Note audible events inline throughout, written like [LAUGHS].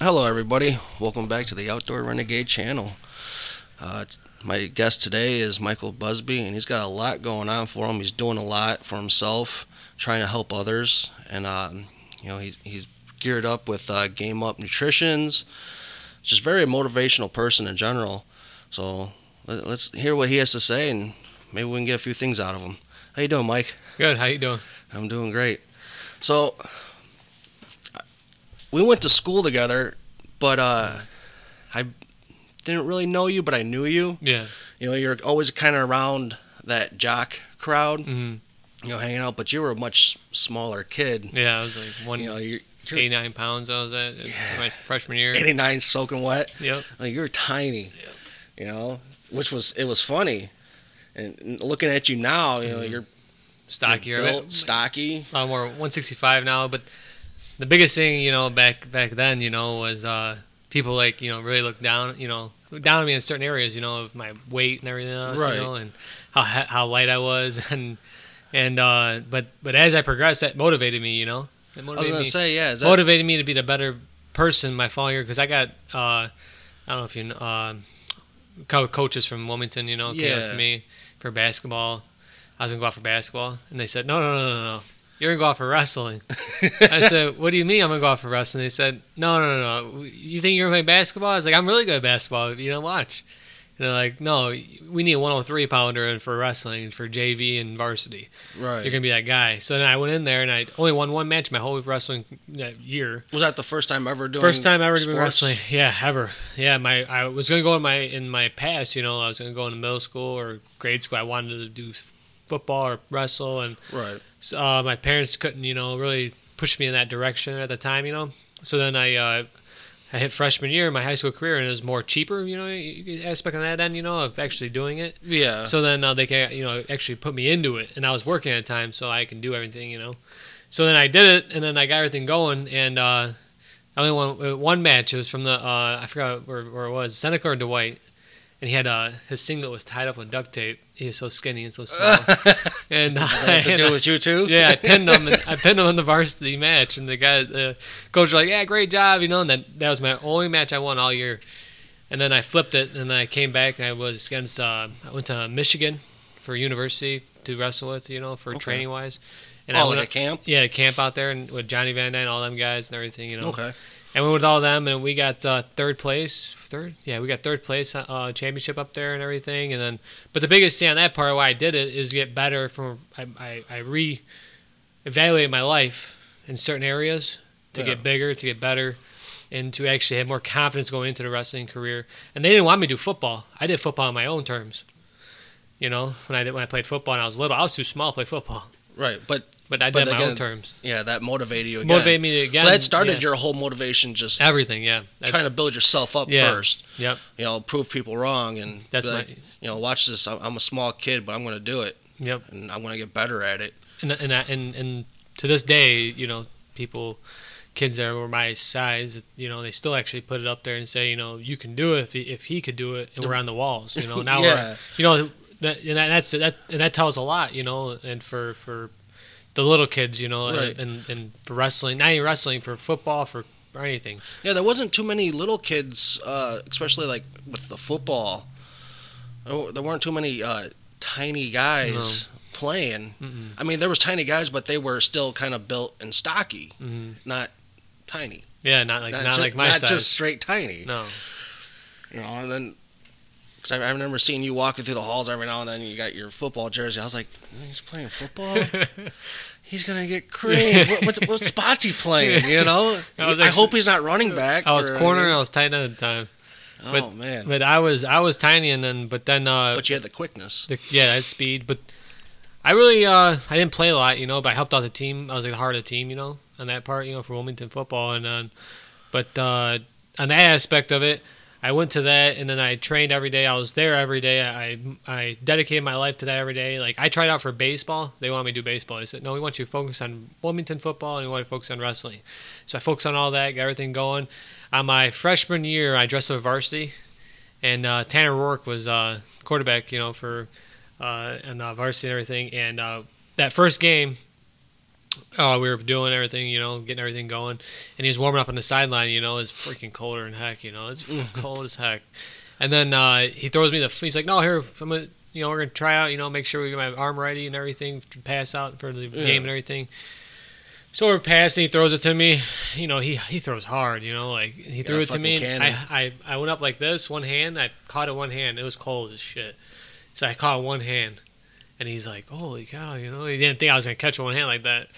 Hello, everybody. Welcome back to the Outdoor Renegade channel. Uh, my guest today is Michael Busby, and he's got a lot going on for him. He's doing a lot for himself, trying to help others, and um, you know he's he's geared up with uh, Game Up Nutritions. Just very motivational person in general. So let, let's hear what he has to say, and maybe we can get a few things out of him. How you doing, Mike? Good. How you doing? I'm doing great. So we went to school together, but uh, I didn't really know you, but I knew you. Yeah. You know, you're always kind of around that jock crowd, hmm you know, hanging out. But you were a much smaller kid. Yeah. I was like one You know, you're, you're 89 pounds. I was at Yeah. my freshman year. 89, soaking wet. Yep. Like you're tiny. Yep. You know, which was it was funny. And looking at you now, you know, Mhm. you're, Stocky. you're built, stocky. a lot more 165 now, but the biggest thing, you know, back back then, you know, was uh, people like you know really look down, you know, down on me in certain areas, you know, of my weight and everything else, Right. you know, and how how light I was, [LAUGHS] and and uh, but but as I progressed, that motivated me, you know, it I was gonna me. say, yeah. That, motivated me to be the better person my following year because I got uh, I don't know if you know, uh, coaches from Wilmington, you know, came up to me for basketball. I was gonna go out for basketball, and they said, "No, no, no, no, no, you're gonna go out for wrestling." I [LAUGHS] said, "What do you mean I'm gonna go out for wrestling?" They said, "No, no, no, no. You think you're gonna play basketball?" I was like, "I'm really good at basketball. You know, watch." And they're like, "No, we need a 103 pounder for wrestling for JV and varsity." right. You're gonna be that guy. So then I went in there and I only won one match my whole wrestling that year. was that the first time ever doing? First time ever doing sports? wrestling. Yeah, ever. Yeah, my I was gonna go in my in my past. You know, I was gonna go into middle school or grade school. I wanted to do football or wrestle, and Right. so, uh, my parents couldn't, you know, really push me in that direction at the time. You know, so then I. Uh, I hit freshman year in my high school career, and it was more cheaper, you know, aspect on that end, you know, of actually doing it. Yeah. So then uh, they can, you know, actually put me into it, and I was working at the time, so I can do everything, you know. So then I did it, and then I got everything going, and uh, I only won uh, one match. It was from the uh, I forgot where, where it was, Seneca or Dwight, and he had uh, his singlet was tied up with duct tape. He was so skinny and so [LAUGHS] small, and uh, Does to do uh, with you too? [LAUGHS] yeah, I pinned him. And I pinned him in the varsity match, and the guy, the coach, was like, "Yeah, great job," you know. And that that was my only match I won all year. And then I flipped it, and I came back, and I was against. Uh, I went to Michigan for university to wrestle with, you know, for Okay. training wise. And I oh, went like a camp. yeah, to camp out there and with Johnny Van Dyne, all them guys, and everything, you know. Okay. And we went with all them, and we got uh, third place. Third, yeah, we got third place uh, championship up there and everything. And then, but the biggest thing on that part, why I did it, is get better from. I I, I re evaluate my life in certain areas to Yeah. get bigger, to get better, and to actually have more confidence going into the wrestling career. And they didn't want me to do football. I did football on my own terms. You know, when I did when I played football and I was little, I was too small to play football, Right. But but I But did my again, own terms. yeah, that motivated you again. Motivated me again. so that started yeah. your whole motivation, just everything. Yeah, trying to build yourself up Yeah. first. Yep. You know, prove people wrong, and That's be my like, you know, watch this. I'm I'm a small kid, but I'm going to do it, yep. and I'm going to get better at it. and and I- and and to this day, you know, people, kids that were my size, you know, they still actually put it up there and say, you know, you can do it if he, if he could do it, and we're on the walls, you know. [LAUGHS] Now Yeah. we're, you know, that, and that's that and that tells a lot, you know, and for for the little kids, you know, Right. and, and for wrestling, not even wrestling, for football, for or anything. Yeah, there wasn't too many little kids, uh, especially like with the football. There weren't too many uh, tiny guys playing. Mm-mm. I mean, there was tiny guys, but they were still kind of built and stocky, hmm not tiny. Yeah, not like not, ju- like my not size. just straight tiny. no. You know, and then because I, I remember seeing you walking through the halls every now and then. You got your football jersey. I was like, he's playing football. [LAUGHS] he's gonna get creamed. what, what, what spot's he playing? You know, I was I hope he's not running back. I was or- corner and I was tight end at the time, Oh man, but I was I was tiny and then but then uh, but you had the quickness. The, yeah, that speed. But I really, uh, I didn't play a lot, you know. But I helped out the team. I was like the heart of the team, you know, on that part, you know, for Wilmington football. And uh, but uh, on that aspect of it, I went to that, and then I trained every day. I was there every day. I I dedicated my life to that every day. Like I tried out for baseball. They wanted me to do baseball. I said, no, we want you to focus on Wilmington football, and we want you to focus on wrestling. So I focused on all that, got everything going. On my freshman year, I dressed up varsity, and uh, Tanner Rourke was uh, quarterback, you know, for uh, and uh, varsity and everything. And uh, that first game, uh, we were doing everything, you know, getting everything going, and he was warming up on the sideline. You know, it's freaking colder than heck. You know, it's cold as heck. And then uh, he throws me the. He's like, "No, here, I'm gonna, you know, we're gonna try out. You know, make sure we get my arm ready and everything to pass out for the Yeah. game and everything." So we're passing. He throws it to me. You know, he he throws hard. You know, like he threw it to me. I, I I went up like this, one hand. I caught it one hand. It was cold as shit. So I caught one hand. And he's like, "Holy cow!" You know, he didn't think I was gonna catch one hand like that,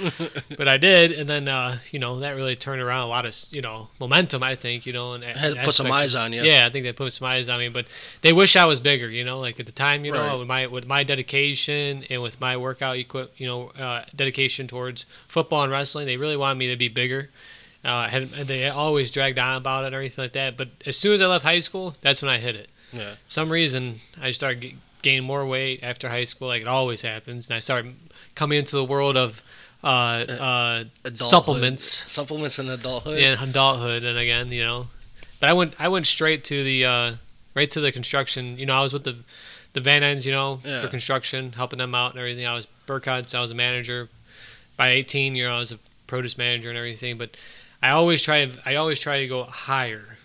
[LAUGHS] but I did. And then, uh, you know, that really turned around a lot of, you know, momentum. I think, you know, and to put some eyes on you. Yeah, I think they put some eyes on me, but they wish I was bigger. You know, like at the time, you know, with my with my dedication and with my workout equip, you know, uh, dedication towards football and wrestling, they really wanted me to be bigger. Uh, had, they always dragged on about it and everything like that. But as soon as I left high school, that's when I hit it Yeah. some reason I started g- gaining more weight after high school, like it always happens, and I started coming into the world of uh, uh, supplements Supplements in adulthood. in adulthood, and again, you know, but I went I went straight to the uh, right to the construction. You know, I was with the the Van Ends, you know, Yeah. for construction, helping them out and everything. I was Burkhardt, so I was a manager. By 18, you know, I was a produce manager and everything. But I always try I always try to go higher,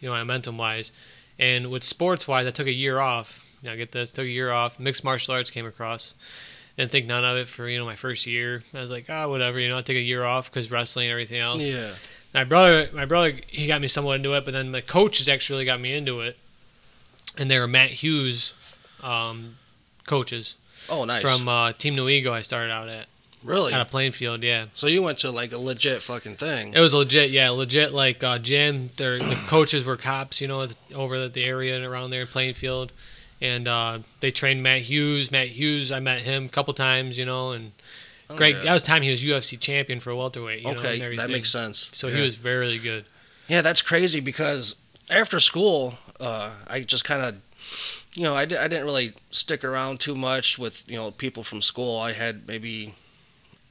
you know, momentum wise. And with sports wise, I took a year off. You know, get this, took a year off. Mixed martial arts came across. Didn't think none of it for you know my first year. I was like, ah, whatever. You know, I'll take a year off because wrestling and everything else. Yeah. My brother, my brother, he got me somewhat into it, but then the coaches actually got me into it, and they were Matt Hughes, um, coaches Oh, nice. from uh, Team New Ego. I started out at really? at a Plainfield, yeah. So you went to like a legit fucking thing. It was legit, yeah, legit. Like uh, gym, their the coaches were cops, you know, over at the area and around there, Plainfield, and uh, they trained Matt Hughes. Matt Hughes, I met him a couple times, you know, and Oh, great. yeah. That was the time he was UFC champion for welterweight. You know, and okay, that makes sense. So yeah. he was very good. Yeah, that's crazy because after school, uh, I just kind of, you know, I, di- I didn't really stick around too much with, you know, people from school. I had maybe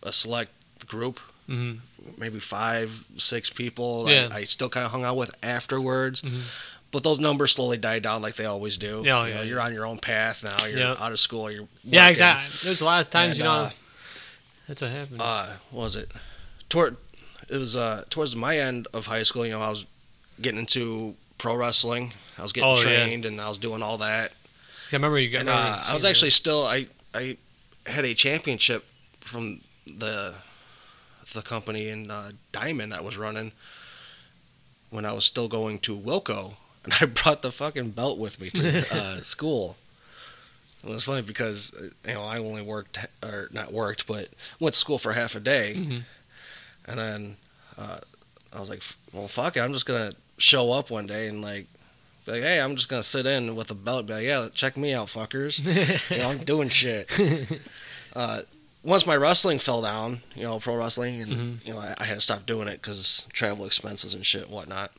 a select group, hmm maybe five, six people Yeah. I, I still kind of hung out with afterwards. Mhm. But those numbers slowly die down like they always do. Yeah, you know, yeah. You're on your own path now. You're Yeah. out of school. You're Yeah, exactly. There's a lot of times, And, you know, uh, that's what happens. uh, what was it? Toward it was uh, towards my end of high school. You know, I was getting into pro wrestling. I was getting Oh, yeah. trained, and I was doing all that. I remember you got. And uh, I was that. actually still I I had a championship from the the company in uh, Diamond that was running when I was still going to Wilco, and I brought the fucking belt with me to [LAUGHS] uh, school. It was funny because uh, you know I only worked or not worked, but went to school for half a day, Mhm. and then uh, I was like, well, fuck it, I'm just gonna show up one day and like. Be like, hey, I'm just gonna sit in with a belt. Be like, yeah, check me out, fuckers. [LAUGHS] You know, I'm doing shit. [LAUGHS] Uh, once my wrestling fell down, you know, pro wrestling, and Mhm. you know, I, I had to stop doing it because travel expenses and shit and whatnot.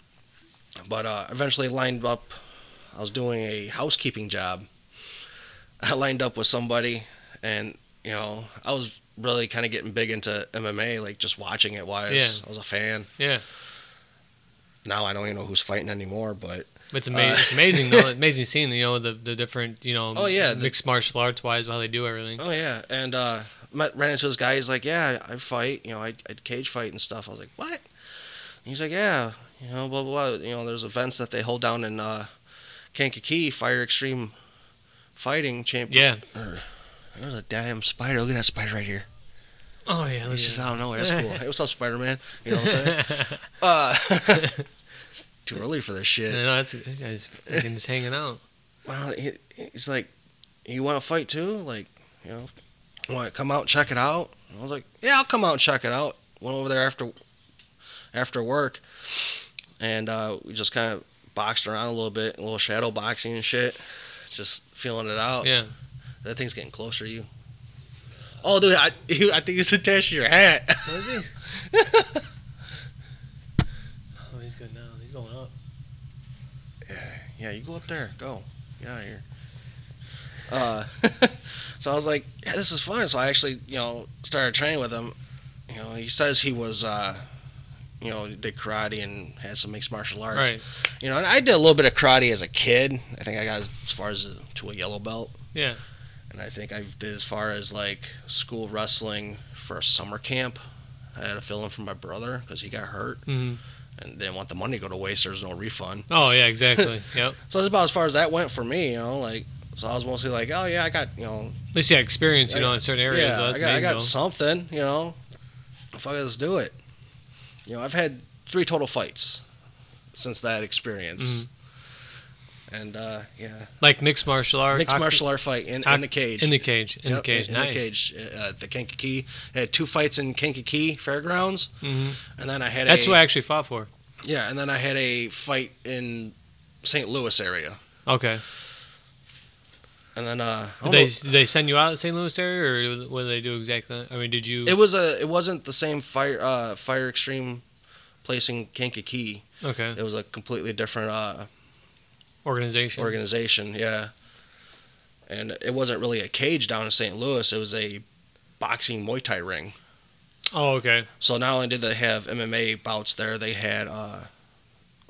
But uh, eventually lined up. I was doing a housekeeping job. I lined up with somebody, and you know, I was really kind of getting big into MMA, like just watching it. Wise, Yeah. I was a fan. yeah, Now I don't even know who's fighting anymore, but it's amazing. Uh, it's amazing though. Amazing seeing you know the the different you know Oh, yeah, the- mixed martial arts wise how they do everything. Oh yeah, and uh, met ran into this guy. He's like, "Yeah, I fight. You know, I I cage fight and stuff." I was like, "What?" And he's like, "Yeah, you know, blah blah blah. You know, there's events that they hold down in uh, Kankakee, Fire Extreme Fighting Champion. Yeah. Or, there's a damn spider. Look at that spider right here. Oh yeah. It's just out of nowhere. That's cool. [LAUGHS] Hey, what's up, Spider Man? You know what I'm saying? [LAUGHS] uh, it's [LAUGHS] too early for this shit. no, that's that guy's just hanging out. well, he, he's like, you want to fight too? Like, you know, want to come out and check it out? I was like, yeah, I'll come out and check it out. Went over there after after work, and uh, we just kind of boxed around a little bit, a little shadow boxing and shit, just feeling it out. Yeah. That thing's getting closer to you. Oh, dude, I, [LAUGHS] he, I think it's attached to your hat. [LAUGHS] Was he? oh, he's good now. He's going up. yeah, you go up there. Go. Get out of here. [LAUGHS] Uh, so I was like, yeah, this is fun. So I actually, you know, started training with him. You know, he says he was, uh, you know, did karate and had some mixed martial arts. Right. You know, and I did a little bit of karate as a kid. I think I got as far as to a yellow belt. Yeah. And I think I did as far as like school wrestling for a summer camp. I had a fill in for my brother because he got hurt hmm and didn't want the money to go to waste. There's no refund. Oh yeah, exactly. [LAUGHS] yep. So that's about as far as that went for me. You know, like so I was mostly like, oh yeah, I got you know, At least you had experience, you know, in certain areas. yeah, so I got, I got something. You know, fuck it, let's do it. You know, I've had three total fights since that experience. And uh, yeah, like mixed martial art, mixed martial art fight in, in the cage. in the cage, in the cage. In nice. the cage. Uh, the Kankakee. I had two fights in Kankakee Fairgrounds, hmm and then I had That's a, what I actually fought for. yeah, and then I had a fight in St. Louis area, Okay. And then uh, Did they did they send you out to St. Louis area, or what did they do exactly? I mean, did you? it was a it wasn't the same fire uh, fire extreme place in Kankakee. okay. It was a completely different uh, Organization. organization. Yeah, and it wasn't really a cage down in St. Louis. It was a boxing Muay Thai ring. oh, okay. So not only did they have MMA bouts there, they had uh,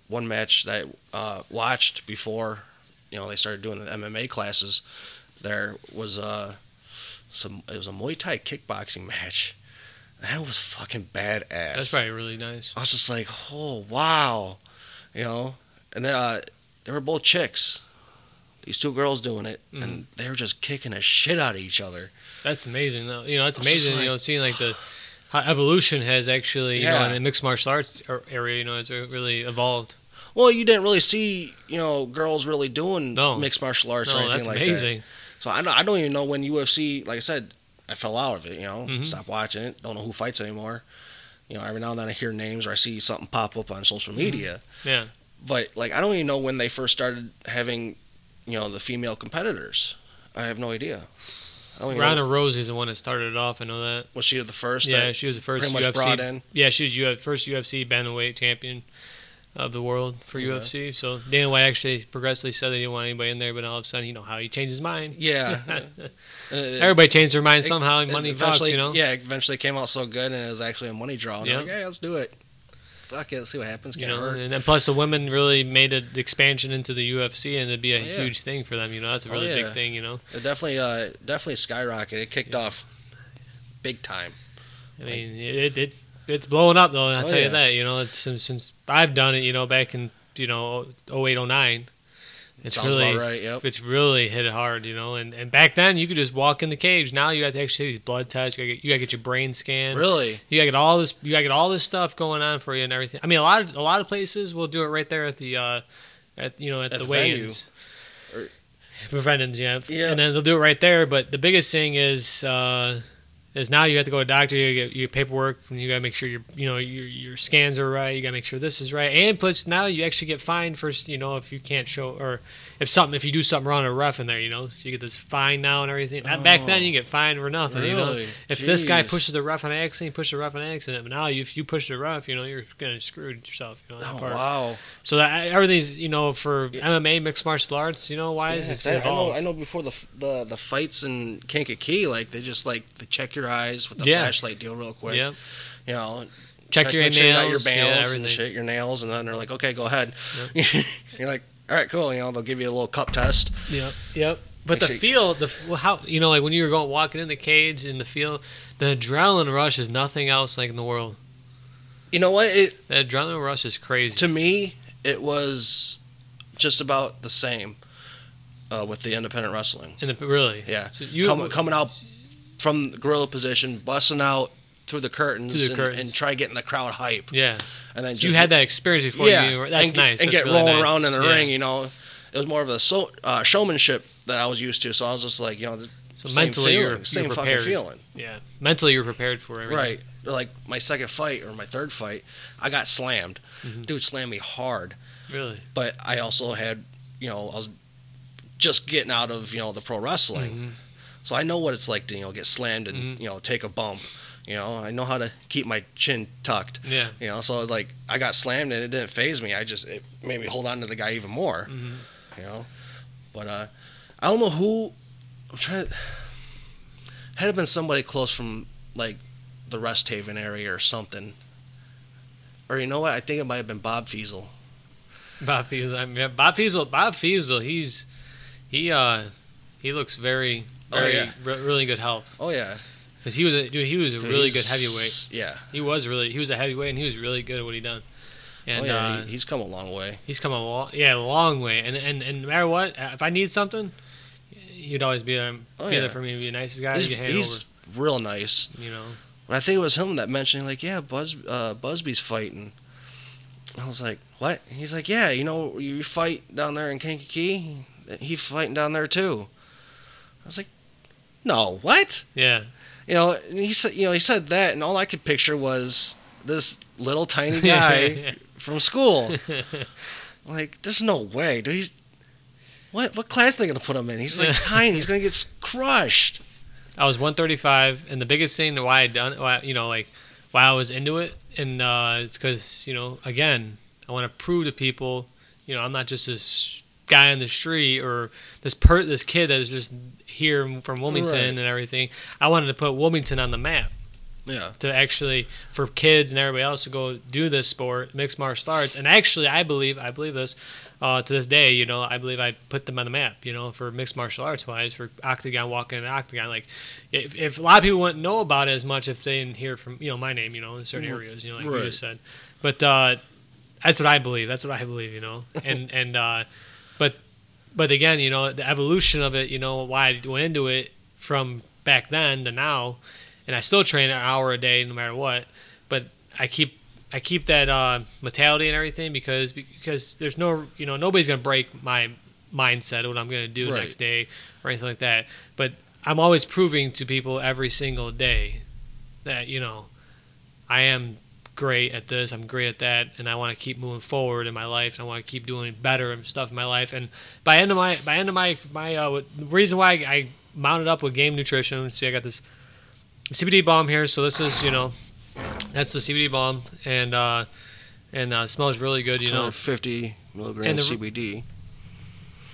one match that I uh, watched before, you know, they started doing the MMA classes. There was uh, some. It was a Muay Thai kickboxing match. That was fucking badass. That's probably really nice. I was just like, oh wow, you know. And then uh, they were both chicks. These two girls doing it, Mm-hmm. and they were just kicking the shit out of each other. That's amazing, though. You know, that's I was just amazing. you know, seeing like the [SIGHS] how evolution has actually, you know, Yeah. in the mixed martial arts area, you know, has really evolved. Well, you didn't really see, you know, girls really doing No. mixed martial arts or anything that's like amazing. that. So I don't, I don't even know when UFC, like I said, I fell out of it. You know, Mhm. stopped watching it. Don't know who fights anymore. You know, every now and then I hear names or I see something pop up on social media. Mm-hmm. Yeah. But like, I don't even know when they first started having, you know, the female competitors. I have no idea. I don't even Ronda. Rousey's the one that started it off. I know that. Was she the first? yeah, that she was the first pretty much UFC. brought in. Yeah, she was U- first UFC bantamweight champion of the world for Yeah. UFC. So Dana White actually progressively said they didn't want anybody in there, but all of a sudden, you know how he changed his mind. Yeah. [LAUGHS] Uh, [LAUGHS] Everybody changed their mind somehow. it money talks, you know. Yeah, eventually came out so good, and it was actually a money draw. And Yeah. Like, hey, let's do it. Fuck it, let's see what happens. You Can't know, hurt. and plus the women really made an expansion into the UFC, and it'd be a Oh, yeah. huge thing for them. You know, that's a Oh, really yeah. big thing. You know, It definitely, uh, definitely skyrocketed. It kicked off big time. I mean, it, it it's blowing up though. I'll Oh, tell yeah. you that. You know, it's since, since I've done it. You know, back in you know 08, 09, it's Sounds really right. Yep. it's really hit it hard. You know, and, and back then you could just walk in the cage. Now you have to actually these blood tests. You gotta get, you gotta get your brain scanned. Really? You gotta get all this. You gotta get all this stuff going on for you and everything. I mean, a lot of a lot of places will do it right there at the, uh, at you know, at, At the, the weigh-ins. Or- For veterans, yeah. Yeah. And then they'll do it right there. But the biggest thing is, uh, is now you have to go to a doctor. You get your paperwork, and you gotta make sure your, you know, your your scans are right. You gotta make sure this is right. And plus, now you actually get fined for, you know, if you can't show or if something, if you do something wrong to a ref in there, you know, so you get this fine now and everything. Back then, Oh. you get fined for nothing. You know, Really? if this guy pushes the ref on accident, he pushes the ref on accident. But now, if you push the ref, you know you're gonna screw yourself. You know Oh part. wow. So that everything's you know for MMA mixed martial arts. You know why is Yeah, it's I, I know. I know. Before the the the fights in Kankakee, like they just like they check your eyes with the Yeah. flashlight deal real quick. Yep. You know, Check, your make nails, sure got your yeah, balance and shit, your nails, and then they're like, okay, go ahead. [LAUGHS] You're like, all right, cool. You know, they'll give you a little cup test. Yep. Yep. But Make the sure feel, the how you know, like when you were going walking in the cage in the field, the adrenaline rush is nothing else like in the world. You know what? It The adrenaline rush is crazy. to me, it was just about the same uh, with the independent wrestling. and the, really, Yeah, So you coming out from the gorilla position, busting out through the curtains, the and, curtains. and try getting the crowd hype, yeah. and then So just you had that experience before. yeah, you, that's and, nice. and That's get really rolling nice. around in the Yeah. ring. You know, it was more of a so, uh, showmanship that I was used to. So I was just like, you know, the So same mentally, feeling, you're, same you're fucking feeling. Yeah, mentally you're prepared for everything. Right. Like my second fight or my third fight, I got slammed. Mhm. Dude slammed me hard. Really. But I also had, you know, I was just getting out of, you know, the pro wrestling. Mhm. So I know what it's like to, you know, get slammed and, Mhm. you know, take a bump. You know, I know how to keep my chin tucked. Yeah. You know, so like I got slammed and it didn't phase me. I just it made me hold on to the guy even more. hmm You know, but uh, I don't know who. I'm trying to. Had it been somebody close from like the Rest Haven area or something. Or you know what? I think it might have been Bob Fiesel. Bob Fiesel. I mean, Bob Fiesel. Bob Fiesel. He's he uh he looks very Oh, yeah. re- really good health. Oh yeah, because he was a dude. He was a Dude, really good heavyweight. Yeah. He was really he was a heavyweight, and he was really good at what he done. And oh, yeah, uh, he- he's come a long way. he's come a long, yeah, a long way. And and and no matter what, if I need something, he'd always be there, Oh, be yeah. there for me. Be the nicest guy He's, he's real nice. You know. But I think it was him that mentioned, like, yeah, Buzz, uh, Busby's fighting. I was like, what? He's like, yeah, you know, you fight down there in Kankakee. He's fighting down there too. I was like, no, what? Yeah. You know, and he said, you know, he said that, and all I could picture was this little tiny [LAUGHS] guy [LAUGHS] from school. [LAUGHS] Like, there's no way, dude. He's what? What class are they gonna put him in? He's like tiny. He's gonna get crushed. I was 135, and the biggest thing why I done, why you know, like why I was into it, and uh, it's because you know, again, I want to prove to people, you know, I'm not just this guy on the street or this per this kid that is just here from Wilmington Right. and everything. I wanted to put Wilmington on the map Yeah. to actually for kids and everybody else to go do this sport, mixed martial arts. And actually, I believe I believe this uh, to this day. You know, I believe I put them on the map. You know, for mixed martial arts wise, for octagon walking and octagon. Like, if, if a lot of people wouldn't know about it as much if they didn't hear from you know my name. You know, in certain areas. You know, like you just said. But uh, that's what I believe. That's what I believe. You know, [LAUGHS] and and uh, but again, you know, the evolution of it. You know, why I went into it from back then to now and I still train an hour a day no matter what. But I keep I keep that uh, mentality and everything because because there's no you know nobody's gonna break my mindset of what I'm gonna do Right. next day or anything like that. But I'm always proving to people every single day that you know I am great at this, I'm great at that, and I want to keep moving forward in my life. And I want to keep doing better and stuff in my life. And by end of my by end of my my uh, reason why I, I mounted up with Game Nutrition. See, I got this CBD balm here. So this is you know that's the CBD balm, and uh, and uh, it smells really good. You know, 50 milligram And the- CBD.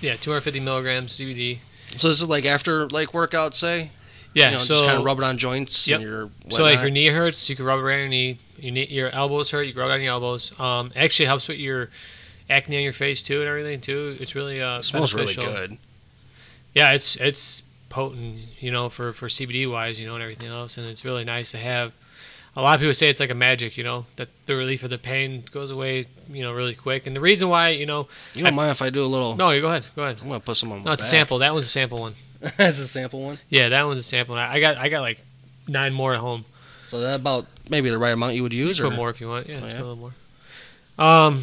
yeah, 250 milligrams CBD. So this is like after like workout, say. Yeah, You know, so just kind of rub it on joints. Yep. And your So like if your knee hurts, you can rub it right on your knee. Your, knee, your elbows hurt, you can rub it on your elbows. Um, it actually helps with your acne on your face too and everything too. It's really uh, It smells really good. Yeah, it's it's potent, you know, for for CBD wise, you know, and everything else, and it's really nice to have. A lot of people say it's like a magic, you know, that the relief of the pain goes away, you know, really quick. And the reason why, you know, You don't I- mind if I do a little? no, you go ahead, go ahead. I'm gonna put some on my No, it's a sample. That was a sample one. [LAUGHS] That's a sample one. Yeah, that one's a sample. I I got I got like nine more at home. So that about maybe the right amount you would use, Put or more if you want. Yeah, Oh, yeah? a little more. Um,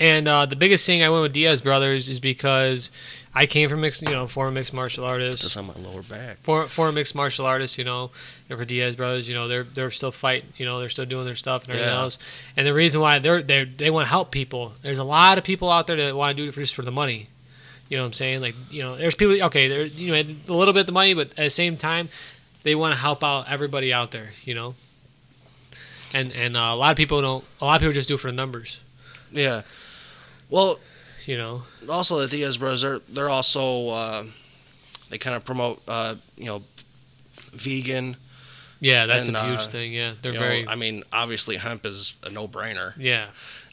and uh, the biggest thing I went with Diaz Brothers is because I came from mixed, you know, former mixed martial artist, just on my lower back. former, former mixed martial artists, you know, and for Diaz Brothers, you know, they're they're still fighting, you know, they're still doing their stuff and everything Yeah. else. And the reason why they're they they want to help people. There's a lot of people out there that want to do it for just for the money. You know what I'm saying? Like, you know, there's people. Okay, they're you know a little bit of the money, but at the same time, they want to help out everybody out there. You know. And and uh, a lot of people don't. A lot of people just do it for the numbers. Yeah. Well, You know. also the Diaz brothers, they're they're also uh, they kind of promote uh, you know vegan. Yeah, that's And, a huge uh, thing. Yeah, they're you know, very. I mean, obviously hemp is a no brainer.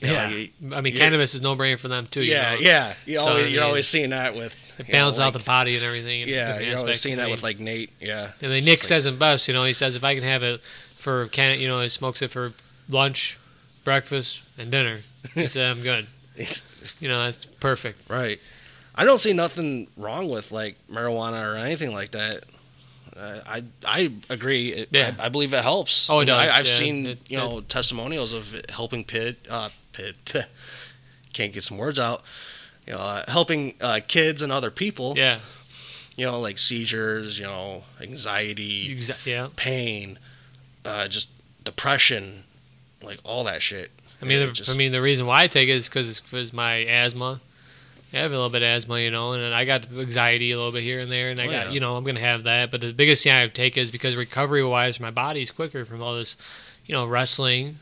Yeah. you know, Yeah. I mean, you- cannabis is no brainer for them too. you yeah, know? yeah. You So, always, I you're mean, always seeing that with It you know, balances out the like- body and everything. and Yeah, you're always seeing I that with like Nate. Yeah. And then Nick like- says it best, you know. He says if I can have it for can, you know, he smokes it for lunch, breakfast, and dinner. He said I'm good. [LAUGHS] It's- You know, that's perfect. right. I don't see nothing wrong with like marijuana or anything like that. Uh, I I agree. It, Yeah. I, I believe it helps. Oh, it I, does, I've yeah. seen It- you know testimonials of it helping pit uh, pit. Can't get some words out. You know, uh, helping uh, kids and other people. Yeah, You know, like seizures. You know, anxiety, exa- yeah. pain, uh, just depression, like all that shit. I mean, the, just- I mean, the reason why I take it is because my asthma. I have a little bit of asthma, you know, and I got anxiety a little bit here and there, and I Oh, got, yeah. you know, I'm gonna have that. But the biggest thing I take is because recovery wise, my body's quicker from all this, you know, wrestling,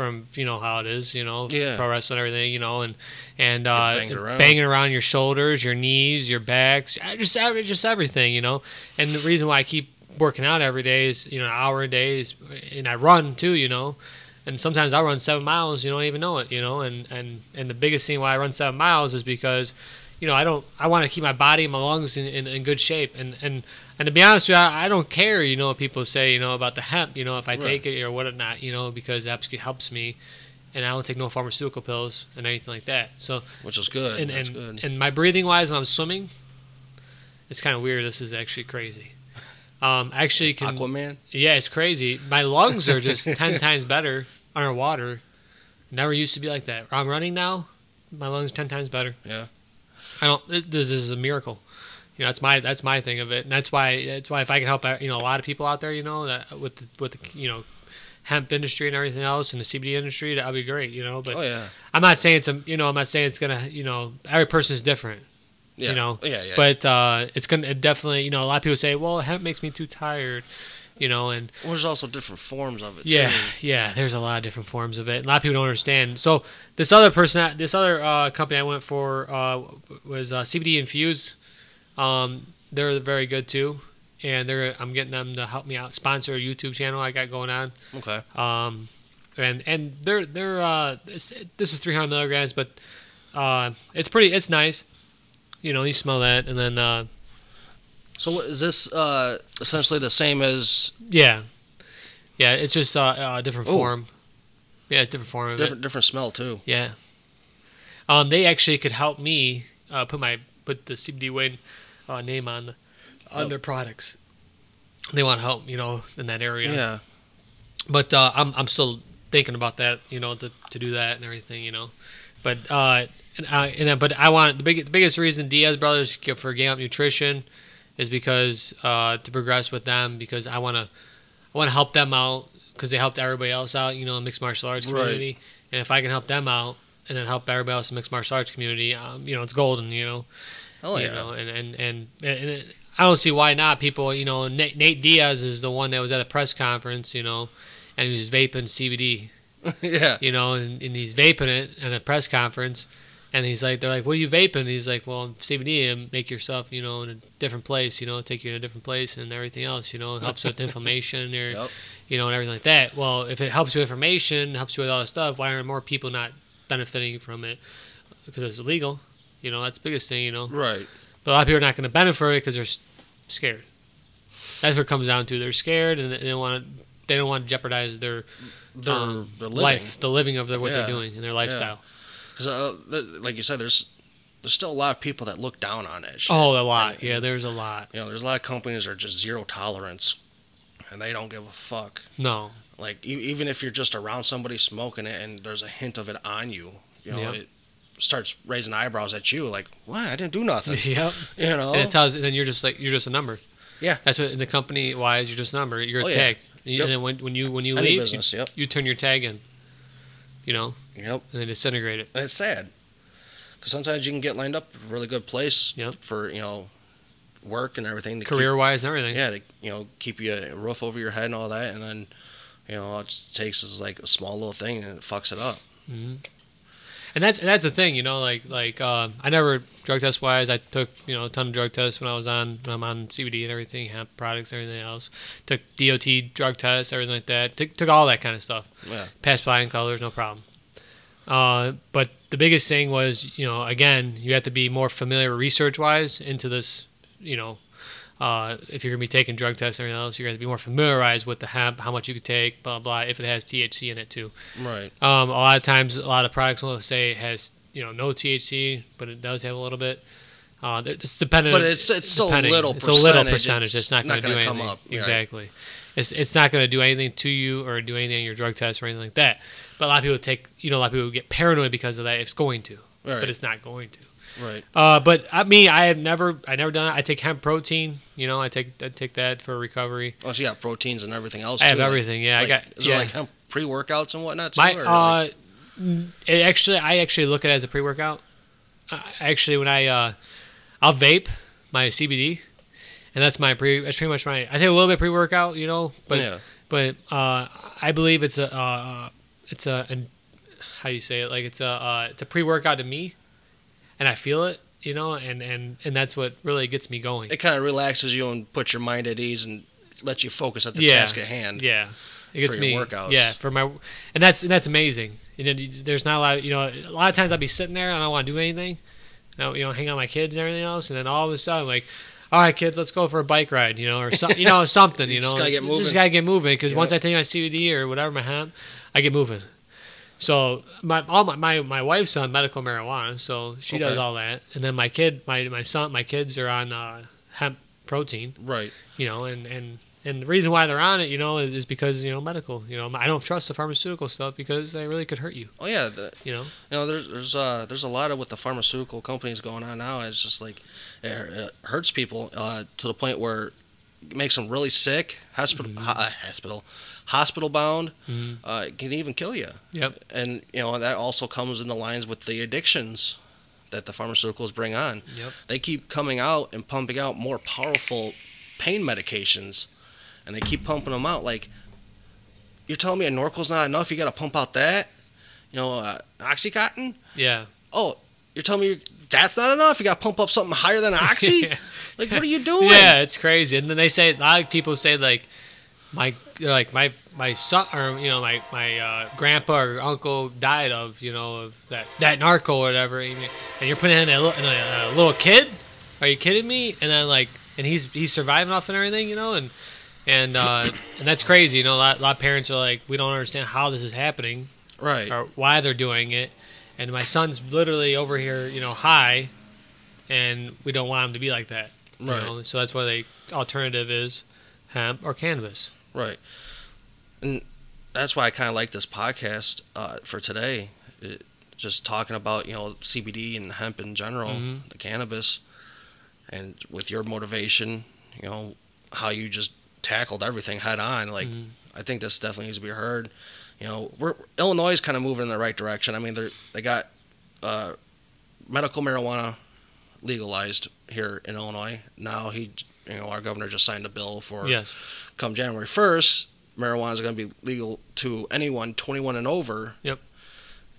from you know how it is, you know, Yeah. pro wrestling, everything, you know, and and uh, banged around. banging around your shoulders, your knees, your backs, uh, just just everything, you know. And the reason why I keep working out every day is, you know, an hour a day is, and I run too, you know and sometimes I run seven miles, you don't even know it, you know. And and and the biggest thing why I run seven miles is because, you know, I don't. I want to keep my body and my lungs in, in, in good shape. And, and and to be honest with you, I, I don't care. You know, what people say. You know about the hemp. You know, if I Right. take it or whatnot. You know, because it helps, helps me, and I don't take no pharmaceutical pills and anything like that. So which is good. and That's and, good. and my breathing wise when I'm swimming, it's kind of weird. This is actually crazy. [LAUGHS] Um, actually can. Aquaman. Yeah, it's crazy. My lungs are just ten [LAUGHS] times better underwater. Never used to be like that. I'm running now. My lungs ten times better. Yeah. I don't. This, this is a miracle. You know, that's my that's my thing of it, and that's why that's why if I can help out, you know, a lot of people out there, you know, that with the, with the you know, hemp industry and everything else, and the CBD industry, that'd be great. You know, but oh yeah. I'm not saying it's a you know I'm not saying it's gonna you know every person is different. Yeah. You know, Yeah. Yeah. But uh, it's gonna it definitely, you know, a lot of people say, well, hemp makes me too tired, you know, and well, there's also different forms of it. yeah, Too. yeah, there's a lot of different forms of it. A lot of people don't understand. So this other person, this other uh, company I went for uh, was uh, CBD infused. Um, they're very good too, and they're I'm getting them to help me out sponsor a YouTube channel I got going on. Okay. Um, and and they're they're uh, this, this is 300 milligrams, but uh, it's pretty, it's nice. You know, you smell that, and then uh, So is this uh, essentially the same as yeah, yeah, it's just uh, a different Ooh. form. Yeah, different form different different smell too? Yeah. Um, they actually could help me uh, put my put the CBD Wayne uh, name on the, on Oh. their products. They want help, you know, in that area. Yeah. But uh, I'm I'm still thinking about that, you know, to, to do that and everything, you know. But uh, and, uh, and then, but I want the big the biggest reason Diaz Brothers for Game Up Nutrition is because uh, to progress with them because I want to I want to help them out because they helped everybody else out, you know, in mixed martial arts Right. community. And if I can help them out and then help everybody else in mixed martial arts community, um, you know, it's golden, you know. Oh you yeah. know, and and and, and it, I don't see why not. People, you know, Nate, Nate Diaz is the one that was at a press conference, you know, and he was vaping CBD, [LAUGHS] yeah. you know, and, and he's vaping it at a press conference, and he's like, they're like, what are you vaping? he's like, well, CBD and make yourself, you know, in a different place, you know, take you in a different place and everything else, you know, it helps with [LAUGHS] inflammation or, Yep. you know, and everything like that. Well, if it helps with information, helps you with all this stuff, why aren't more people not benefiting from it? Because it's illegal. You know, that's the biggest thing, you know. Right. But a lot of people are not going to benefit from it because they're scared. That's what it comes down to. They're scared and they don't want to. They don't want to jeopardize their, Their, um, their life, the living of their, what Yeah. they're doing and their lifestyle. Because, uh, like you said, there's there's still a lot of people that look down on it. shit. Oh, a lot. Yeah, there's a lot. You know, there's a lot of companies that are just zero tolerance, and they don't give a fuck. No. Like e- even if you're just around somebody smoking it and there's a hint of it on you, you know, Yep. it starts raising eyebrows at you. Like, what? I didn't do nothing. [LAUGHS] yep. you know. And it tells, and then you're just like you're just a number. Yeah. That's what in the company wise you're just a number. You're a Oh, yeah. tag. And then when, when you when you leave, you. Yep. you turn your tag in. You know, Yep. and they disintegrate it. And it's sad. Because sometimes you can get lined up a really good place Yep. for you know work and everything. To keep- Career wise and everything. yeah, to, you know, keep you a roof over your head and all that, and then you know all it takes is like a small little thing and it fucks it up. hmm And that's and that's the thing, you know, like like um, I never drug test wise. I took you know a ton of drug tests when I was on when I'm on CBD and everything, hemp products, and everything else. Took DOT drug tests, everything like that. Took took all that kind of stuff. Yeah. Passed flying colors, no problem. Uh, but the biggest thing was, you know, again, you have to be more familiar research wise into this, you know. Uh, if you're gonna be taking drug tests or anything else, you're gonna be more familiarized with the hemp, how much you could take, blah blah. If it has THC in it too, Right. um, a lot of times, a lot of products will say it has you know no THC, but it does have a little bit. Uh, it's dependent, But it's- it's so little It's a little percentage, it's not going to do gonna come anything. up, right. Exactly. It's it's not going to do anything to you or do anything in your drug test or anything like that. But a lot of people take you know a lot of people get paranoid because of that. It's going to, Right. but it's not going to. Right. Uh, but I me, I have never, I never done it. I take hemp protein. You know, I take I take that for recovery. Well, you got proteins and everything else. I have too, like- everything. Yeah, like, I got. Is yeah. like hemp pre workouts and whatnot too? My or uh, it actually, I actually look at it as a pre workout. Uh, actually, when I uh, I'll vape my CBD, and that's my pre. That's pretty much my. I take a little bit pre workout, you know, but yeah. but uh, I believe it's a uh, it's a an, how do you say it? Like it's a uh, it's a pre workout to me, and I feel it, you know, and and and that's what really gets me going. It kind of relaxes you and puts your mind at ease and lets you focus at the Yeah. task at hand. Yeah, it gets for me. workouts. Yeah, for my, and that's and that's amazing. You know, there's not a lot. Of, you know, a lot of times I'll be sitting there and I don't want to do anything, and I, you know, hang out with my kids and everything else, and then all of a sudden, like, all right, kids, let's go for a bike ride, you know, or some, you know, [LAUGHS] something, you You know, just gotta get moving. Just gotta get moving because Yeah. once I take my CBD or whatever my hemp, I get moving. So my all my, my, my wife's on medical marijuana, so she does all that, and then my kid, my my son, my kids are on uh, hemp protein, Right. you know, and and and the reason why they're on it, you know, is, is because you know medical, you know, I don't trust the pharmaceutical stuff because they really could hurt you, Oh yeah. The, you know. you know, there's there's uh there's a lot of what the pharmaceutical companies going on now. It's just like it, it hurts people uh, to the point where makes them really sick. Hospital, ho- uh, hospital, hospital bound. Mhm. Uh, it can even kill you. Yep. And you know that also comes in the lines with the addictions that the pharmaceuticals bring on. Yep. They keep coming out and pumping out more powerful pain medications, and they keep pumping them out. Like you're telling me a Norco's not enough? You got to pump out that. You know, uh, OxyContin. Yeah. Oh, you're telling me that's not enough? You got to pump up something higher than Oxy? [LAUGHS] like, what are you [LAUGHS] doing? Yeah, it's crazy. And then they say a lot of people say like my like my my son or you know my my uh, grandpa or uncle died of you know of that that narco or whatever, and you- and you're putting in a, in a, a little kid. Are you kidding me? And then like and he's he's surviving off and everything, you know, and and uh, [COUGHS] and that's crazy. You know, a lot, a lot of parents are like, we don't understand how this is happening Right. or why they're doing it. And my son's literally over here, you know, high, and we don't want him to be like that. Right. know? So that's why the alternative is hemp or cannabis. Right. And that's why I kind of like this podcast uh, for today. It, just talking about, you know, CBD and hemp in general, Mhm. the cannabis, and with your motivation, you know, how you just tackled everything head on. Like, Mhm. I think this definitely needs to be heard. You know, we're Illinois is kind of moving in the right direction. I mean, they they got uh, medical marijuana legalized here in Illinois. Now he, you know, our governor just signed a bill for yes. come January 1st, marijuana is going to be legal to anyone 21 and over. Yep.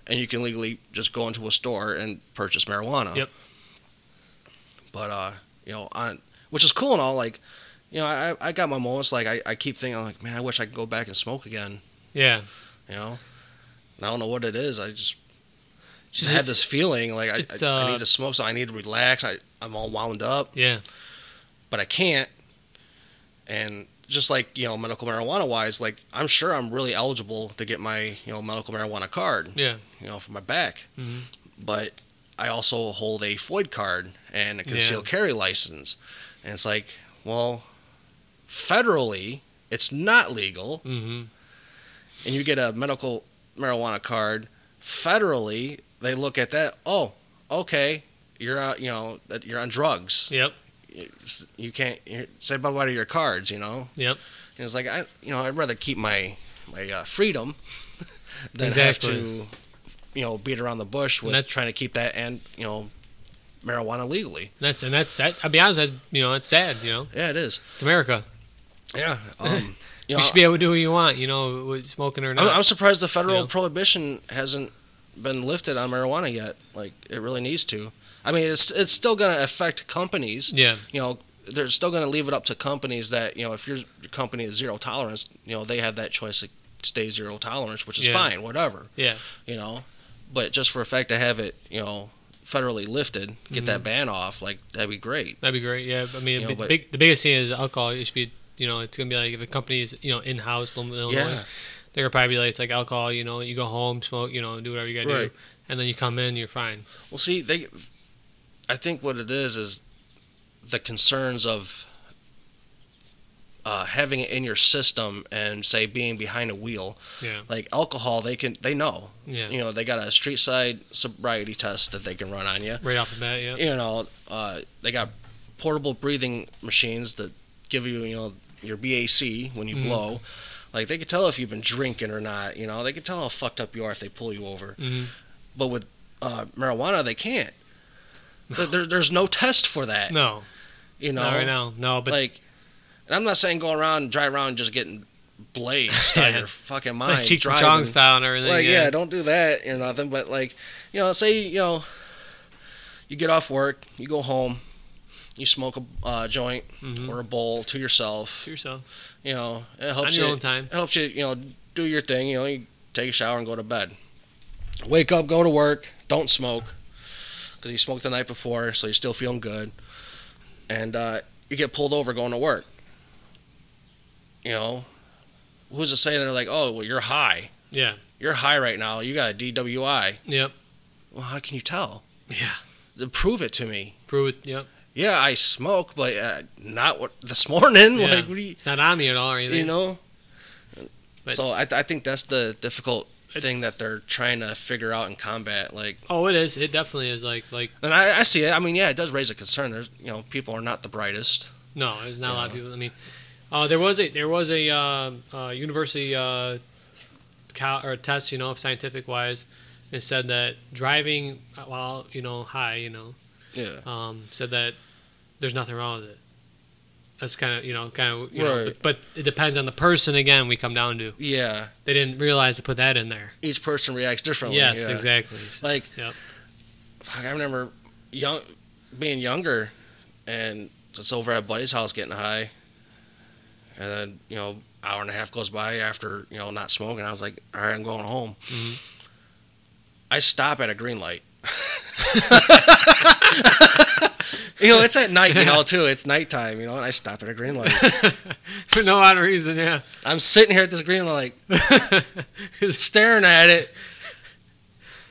And you can legally just go into a store and purchase marijuana. Yep. But, uh, you know, on, which is cool and all. Like, you know, I, I got my moments. Like, I, I keep thinking, like, man, I wish I could go back and smoke again. Yeah. You know? And I don't know what it is. I just, just have this feeling like I, It's, I, I uh, need to smoke, so I need to relax. I, I'm all wound up. Yeah. but I can't. And just like you know, medical marijuana wise, like I'm sure I'm really eligible to get my you know medical marijuana card, Yeah. you know, for my back. Mhm. But I also hold a FOID card and a concealed carry license, and it's like, well, federally, it's not legal, Mm-hmm. And you get a medical marijuana card federally. They look at that. Oh, okay, you're uh, you know that you're on drugs Yep. you can't say bye bye to your cards, you know. Yep. And it's like I, you know, I'd rather keep my my uh, freedom [LAUGHS] than Exactly. have to, you know, beat around the bush with that's- trying to keep that and you know, marijuana legally. And that's and that's that, I'll be honest, that's you know, it's sad, you know. Yeah, it is. It's America. Yeah. [LAUGHS] Um, you You, know, should be able to do what you want, you know, with smoking or I'm, not. I'm surprised the federal Yeah. prohibition hasn't been lifted on marijuana yet. Like it really needs to. I mean, it's it's still going to affect companies. yeah. you know, they're still going to leave it up to companies that, you know, if your, your company is zero tolerance, you know, they have that choice to stay zero tolerance, which is Yeah. fine, whatever, Yeah. you know. But just for a fact to have it, you know, federally lifted, get that mm-hmm. ban off, like, that'd be great. That'd be great. Yeah, I mean, You know, bi- but- big, the biggest thing is alcohol. It should be, you know, it's gonna be like if a company is, you know, in house, Illinois, Yeah. they're gonna probably be like it's like alcohol. You know, you go home, smoke, you know, do whatever you gotta Right. do, and then you come in, you're fine. Well, see, they, I think what it is is the concerns of uh, having it in your system and say being behind a wheel. Yeah. Like alcohol, they can they know. Yeah. You know, they got a street side sobriety test that they can run on you. Right off the bat. Yeah. you know, uh, they got portable breathing machines that give you, you know, your BAC when you Mhm. blow. Like they can tell if you've been drinking or not. You know, they can tell how fucked up you are if they pull you over. hmm But with uh, marijuana, they can't. [SIGHS] There, there- there's no test for that. No. You know, not right now. No, but like, and I'm not saying go around, drive around, just getting blazed out [LAUGHS] of your fucking mind. like Cheech and. Chong style and everything. Like, yeah. yeah. don't do that or nothing. But like, you know, say you know, you get off work, you go home, you smoke a uh, joint Mhm. or a bowl to yourself. To yourself You know, it on helps your you. own time. It helps you. You know, do your thing. You know, you take a shower and go to bed. Wake up, go to work. Don't smoke. because you smoked the night before, so you're still feeling good, and uh, you get pulled over going to work. You know, who's to say they're like, oh, well, you're high. Yeah. You're high right now. You got a DWI. Yep. Well, how can you tell? Yeah. Prove it to me. Prove it. Yep. Yeah, I smoke, but uh, not what this morning. [LAUGHS] Yeah. Like, you, It's not on me at all or anything. you know? But- so I, I think that's the difficult thing that they're trying to figure out in combat. Like, Oh, it is. It definitely is. Like, like and I, I see it. I mean, yeah, it does raise a concern. There's, you know, people are not the brightest. no, there's not a lot of people. I mean, uh, there was a there was a uh, uh, university uh, or test, you know, scientific wise. It said that driving while you know high, you know, Yeah. um, said that there's nothing wrong with it. That's kind of you know kind of you know, Right. but, but it depends on the person. Again, we come down to Yeah. they didn't realize to put that in there. Each person reacts differently. yes, yeah. exactly. Like, Yep. fuck, I remember young, being younger, and just over at buddy's house getting high, and then you know, hour and a half goes by after you know not smoking. I was like, all right, I'm going home. Mhm. I stop at a green light. [LAUGHS] [LAUGHS] [LAUGHS] you know, it's at night, you know, too. It's nighttime, you know, and I stop at a green light. [LAUGHS] For no odd reason, yeah. I'm sitting here at this green light, [LAUGHS] staring at it.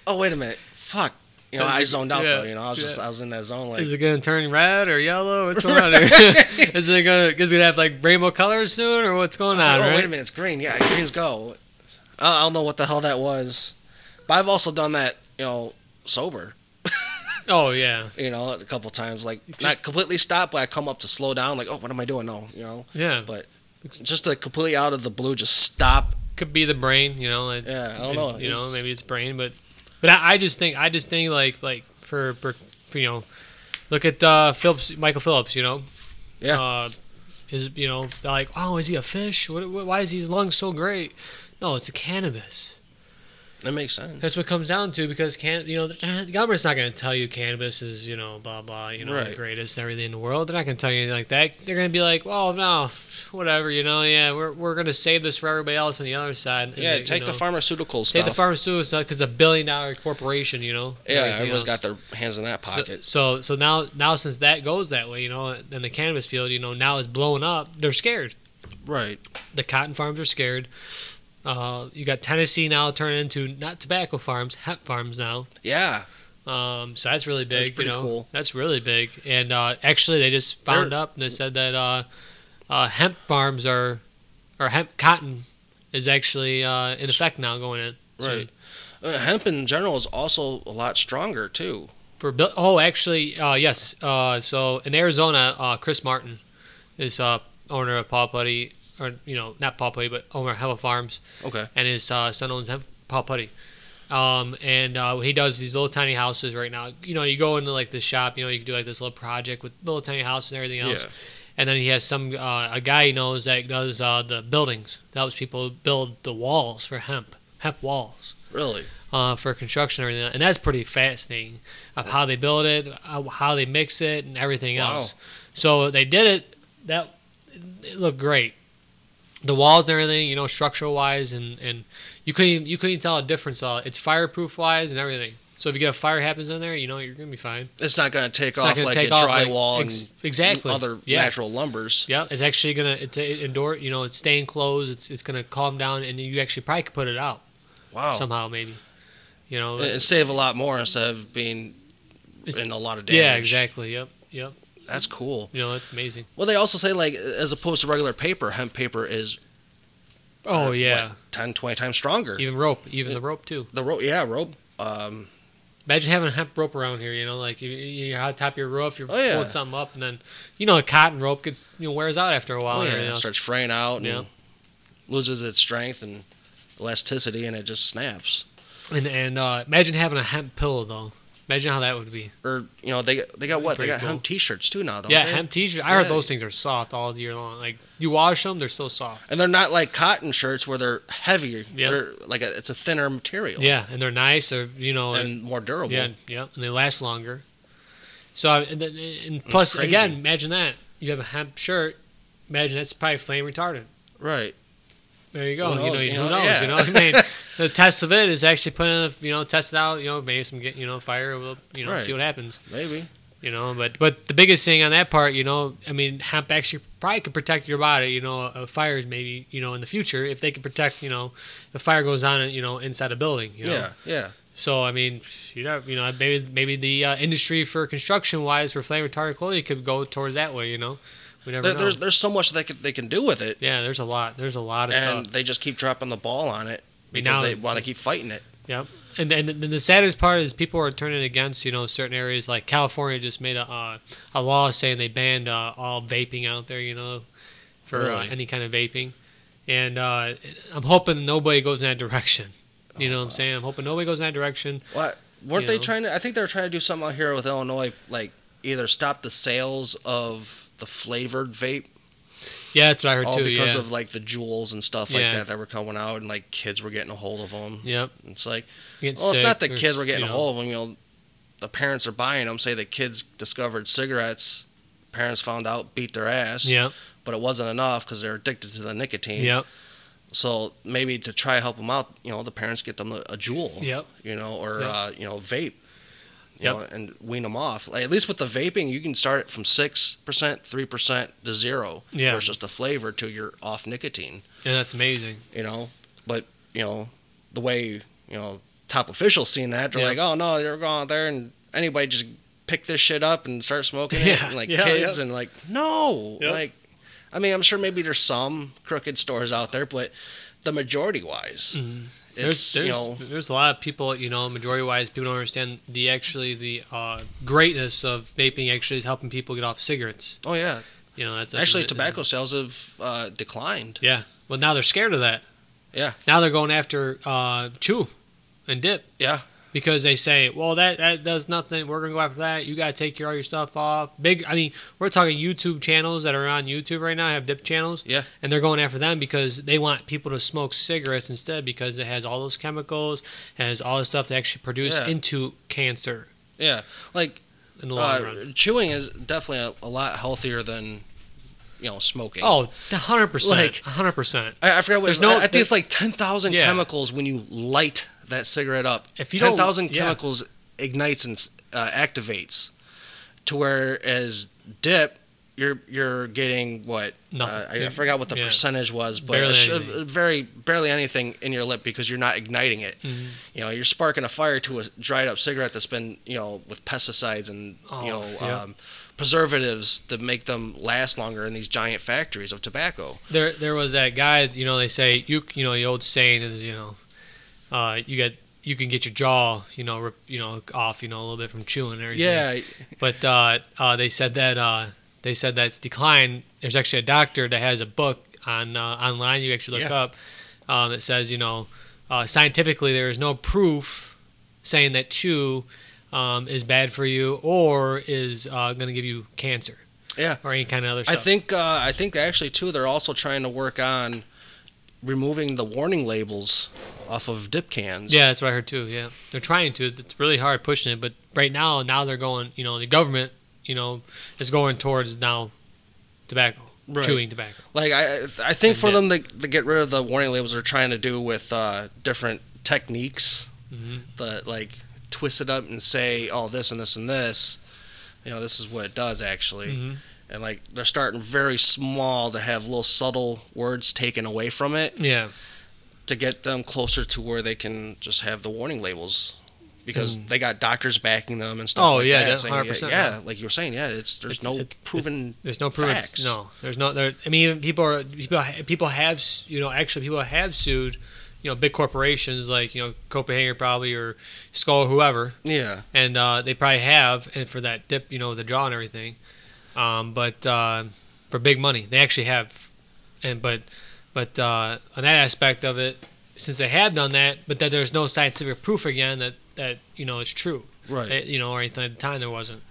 Oh, wait a minute. Fuck. You know, I zoned out Yeah, though. You know, I was just yeah. I was in that zone like Is it gonna turn red or yellow? What's going on? is it gonna is it gonna have like rainbow colors soon, or what's going on? like, oh, right? wait a minute, it's green. Yeah, greens go. I I don't know what the hell that was, but I've also done that. You know, sober. Oh yeah, You know, a couple times. Like not completely stop, but I come up to slow down. Like, oh, what am I doing? No, you know, yeah. but just to completely out of the blue, just stop. Could be the brain, you know. Like, Yeah, I don't know. You know, maybe it's brain, but but I, I just think I just think like like for, for, for you know, look at uh, Phillips, Michael Phillips. You know, Yeah. Uh, his you know they're like oh is he a fish? What, what, why is his lungs so great? No, it's a cannabis. That makes sense. That's what it comes down to because can you know the [SIGHS] government's not going to tell you cannabis is you know blah blah you know the greatest and everything in the world. They're not going to tell you anything like that. They're going to be like, well, no, [SIGHS] whatever, you know, yeah, we're we're going to save this for everybody else on the other side. Yeah, they- you take the know, pharmaceutical Take the pharmaceutical stuff because a billion dollar corporation, you know. yeah, everyone's else. got their hands in that So, pocket. so so now now since that goes that way, you know, in the cannabis field, you know, now it's blowing up. They're scared. right. The cotton farms are scared. Uh, you got Tennessee now turning into not tobacco farms, hemp farms now. Yeah. Um, so that's really That's big. pretty you know, cool. that's really big. And uh, actually, they just found They're- up and they said that uh, uh, hemp farms are, or hemp cotton is actually uh, in effect now going in. So Right. Uh, hemp in general is also a lot stronger too. For oh, actually, uh, yes. Uh, so in Arizona, uh, Chris Martin is uh, owner of Paul Putty, or you know, not Paul Putty, but owner of Hella Farms, Okay. and his uh, son owns Hemp- Paul Putty. Um, and uh, he does these little tiny houses right now. You know, you go into like the shop, you know, you can do like this little project with little tiny house and everything else. Yeah. And then he has some uh, a guy he knows that does uh, the buildings. That helps people build the walls for hemp, hemp walls Really. uh, for construction and everything. And that's pretty fascinating of how they build it, how, how they mix it, and everything Wow. else. So they did it. That it looked great. The walls and everything, you know, structural wise, and, and you couldn't you couldn't tell a difference. Uh, it's fireproof wise and everything. So if you get a fire happens in there, you know you're gonna be fine. It's not going to take It's off gonna like take a off like- drywall ex- and exactly. other Yeah. natural lumbers. Yeah, it's actually gonna it's a, indoor. You know, it's staying closed. It's it's gonna calm down, and you actually probably could put it out Wow. somehow, maybe. You know, and, and save a lot more instead of being in a lot of damage. yeah, exactly. Yep, yep. That's cool. You know, that's amazing. Well, they also say like as opposed to regular paper, hemp paper is Oh uh, yeah, what, 10, 20 times stronger. even rope, even the rope too. The rope, yeah, rope. Um, Imagine having a hemp rope around here. You know, like you, you're on top of your roof, you're Oh, yeah. pulling something up, and then you know, a cotton rope gets you know wears out after a while. oh and yeah, everything it starts fraying out and Yeah. loses its strength and elasticity, and it just snaps. And and uh, imagine having a hemp pillow though. Imagine how that would be. Or you know they they got what they got cool. hemp T-shirts too now, yeah, they? hemp t-shirts. I heard those things are soft all year long. Like you wash them, they're still soft. And they're not like cotton shirts where they're heavier. Yeah. They're like a, it's a thinner material. Yeah, and they're nice. Or you know, And more durable. Yeah, yeah, and they last longer. So and, and plus again, imagine that you have a hemp shirt. Imagine that's probably flame retardant. Right. There you go. Who you know, knows? who You know, knows? yeah. You know, I mean, the test of it is actually putting, a, you know, test it out. You know, maybe some get, you know, fire. We'll, you know, Right. see what happens. Maybe. You know, but but the biggest thing on that part, you know, I mean, hemp actually probably could protect your body. You know, of fires maybe, you know, in the future if they could protect, you know, if fire goes on, you know, inside a building. You know? Yeah, yeah. So I mean, you know, you know, maybe maybe the uh, industry for construction wise for flame retardant clothing could go towards that way. You know, we never There, know. there's there's so much they can they can do with it, yeah, there's a lot. There's a lot of stuff. and stuff. they just keep dropping the ball on it because now- they want to keep fighting it. Yep. And, and and the saddest part is people are turning against you know certain areas like California just made a uh, a law saying they banned uh, all vaping out there you know for uh, any kind of vaping, and uh, I'm hoping nobody goes in that direction. You know what I'm saying? I'm hoping nobody goes in that direction. What weren't You they trying to? I think they were trying to do something out here with Illinois, like either stop the sales of the flavored vape, Yeah, that's what I heard all too. because yeah. of like the Juuls and stuff like Yeah. that that were coming out, and like kids were getting a hold of them. Yep. It's like, well, it's not that kids were getting you a hold of them. You know, the parents are buying them. Say the kids discovered cigarettes, parents found out, beat their ass. Yep. But it wasn't enough because they're addicted to the nicotine. Yep. So maybe to try to help them out, you know, the parents get them a, a Juul. Yep. You know, or Yep. uh, you know, vape. You Yep. know, and wean them off. Like, at least with the vaping, you can start it from six percent, three percent to zero. Yeah. Versus the flavor to your off nicotine. And that's amazing. You know, but you know, the way you know top officials seen that, they're Yep. like, oh no, they're going out there and anybody just pick this shit up and start smoking it, Yeah. and, like Yeah, kids, yep. and like no, like. I mean, I'm sure maybe there's some crooked stores out there, but the majority wise, Mhm. It's There's there's, you know there's a lot of people, you know, majority wise, people don't understand the actually the uh, greatness of vaping. Actually, is helping people get off cigarettes. oh yeah You know, that's, that's actually tobacco sales have uh, declined Yeah. Well, now they're scared of that. Yeah. Now they're going after uh, chew and dip yeah because they say, well, that that does nothing. We're gonna go after that. You gotta take your all your stuff off. Big. I mean, we're talking YouTube channels that are on YouTube right now. Have dip channels. Yeah. And they're going after them because they want people to smoke cigarettes instead because it has all those chemicals, has all the stuff that actually produce Yeah. into cancer yeah like in the long uh, run. chewing is definitely a, a lot healthier than you know smoking Oh, hundred percent. Like- hundred percent. I, I forgot what There's no, no- I think it's like 10,000 Yeah. chemicals when you light that cigarette up. If you don't- 10,000 yeah. chemicals ignites and uh, activates. To whereas dip, you're you're getting what? Nothing. Uh, I, I forgot what the Yeah. percentage was, but Barely uh, very barely anything in your lip because you're not igniting it. Mhm. You know, you're sparking a fire to a dried up cigarette that's been you know with pesticides and Oh, you know yeah. um, preservatives that make them last longer in these giant factories of tobacco. There, there was that guy. You know, they say you, you know, the old saying is, you know, uh, you get, you can get your jaw, you know, rip, you know, off, you know, a little bit from chewing and everything. Yeah, But uh, uh, they said that uh, they said that's declined. There's actually a doctor that has a book on uh, online. You actually look Yeah. up um, that says, you know, uh, scientifically there is no proof saying that chew um, is bad for you or is uh, going to give you cancer. Yeah. Or any kind of other I think uh, I think actually too they're also trying to work on removing the warning labels off of dip cans. Yeah, that's what I heard too. Yeah, they're trying to. It's really hard pushing it, but right now, now they're going. You know, the government, you know, is going towards now tobacco, Right. chewing tobacco. Like I I think And for dip. them to, to get rid of the warning labels they're trying to do with uh, different techniques hmm that like twist it up and say oh this and this and this. You know, this is what it does actually. hmm And like they're starting very small to have little subtle words taken away from it Yeah, to get them closer to where they can just have the warning labels because Mm. they got doctors backing them and stuff Oh, like yeah, that. that's saying, 100%, yeah, yeah. like you were saying, yeah, it's there's It's- no it- proven there's no proof. Facts. No, there's no. There. I mean, people are people. People have you know actually people have sued, you know, big corporations like you know Copenhagen probably or Skull or whoever, yeah. and uh, they probably have and for that dip, you know, the jaw and everything. Um, but uh, for big money, they actually have, and but but uh, on that aspect of it, since they have done that, but that there's no scientific proof again that that you know it's true, Right. Eh, you know, or anything at the time there wasn't,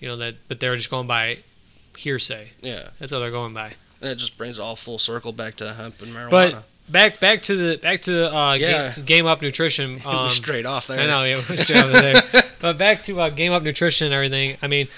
you know that, but they were just going by hearsay. yeah. That's all they're going by. And it just brings it all full circle back to hemp and marijuana. But back back to the back to the uh, Yeah. game, game up nutrition. [LAUGHS] Um, straight off there. I know, yeah, straight over there. [LAUGHS] But back to uh, game up nutrition and everything. I mean,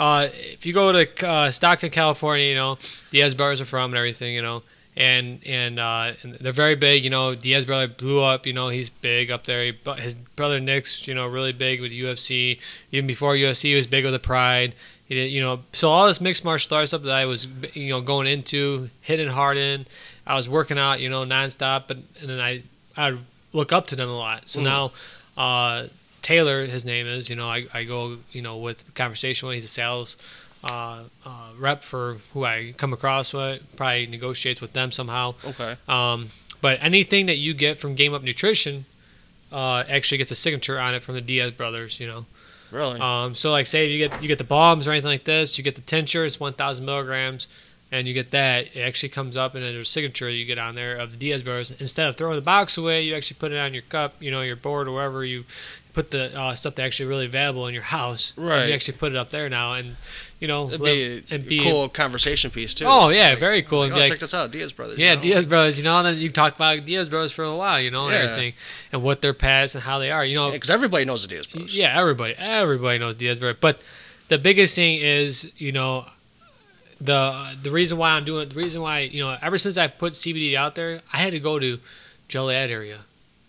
uh, if you go to uh, Stockton, California, you know, Diaz bars are from and everything, you know, and and, uh, and they're very big. You know, Diaz brother blew up. You know, he's big up there. He, his brother Nick's you know really big with UFC. Even before UFC, he was big with the Pride. He did, you know, so all this mixed martial arts stuff that I was you know going into, hitting hard in. I was working out, you know, nonstop, but and then I I look up to them a lot. So Mhm. now. Uh, Taylor, his name is. You know, I, I go, you know, with conversation with. He's a sales uh, uh, rep for who I come across with. Probably negotiates with them somehow. Okay. Um, but anything that you get from Game Up Nutrition uh, actually gets a signature on it from the Diaz brothers. You know, Really? um, so like say you get you get the balms or anything like this, you get the tincture, it's 1,000 milligrams, and you get that. It actually comes up and there's a signature you get on there of the Diaz brothers. Instead of throwing the box away, you actually put it on your cup, you know, your board or wherever you put the uh, stuff that's actually really valuable in your house. Right. You actually put it up there now, and you know, It'd live- be a and be cool conversation piece too. Oh yeah, Like, very cool. like, and oh, like, check this out, Diaz brothers. yeah, you know? Diaz brothers. You know, and then you talk about Diaz brothers for a while, you know, and Yeah. everything, and what their past and how they are. You know, Because everybody knows the Diaz brothers. yeah, everybody, everybody knows Diaz brothers. But the biggest thing is, you know, the the reason why I'm doing the reason why you know ever since I put CBD out there, I had to go to Joliet area,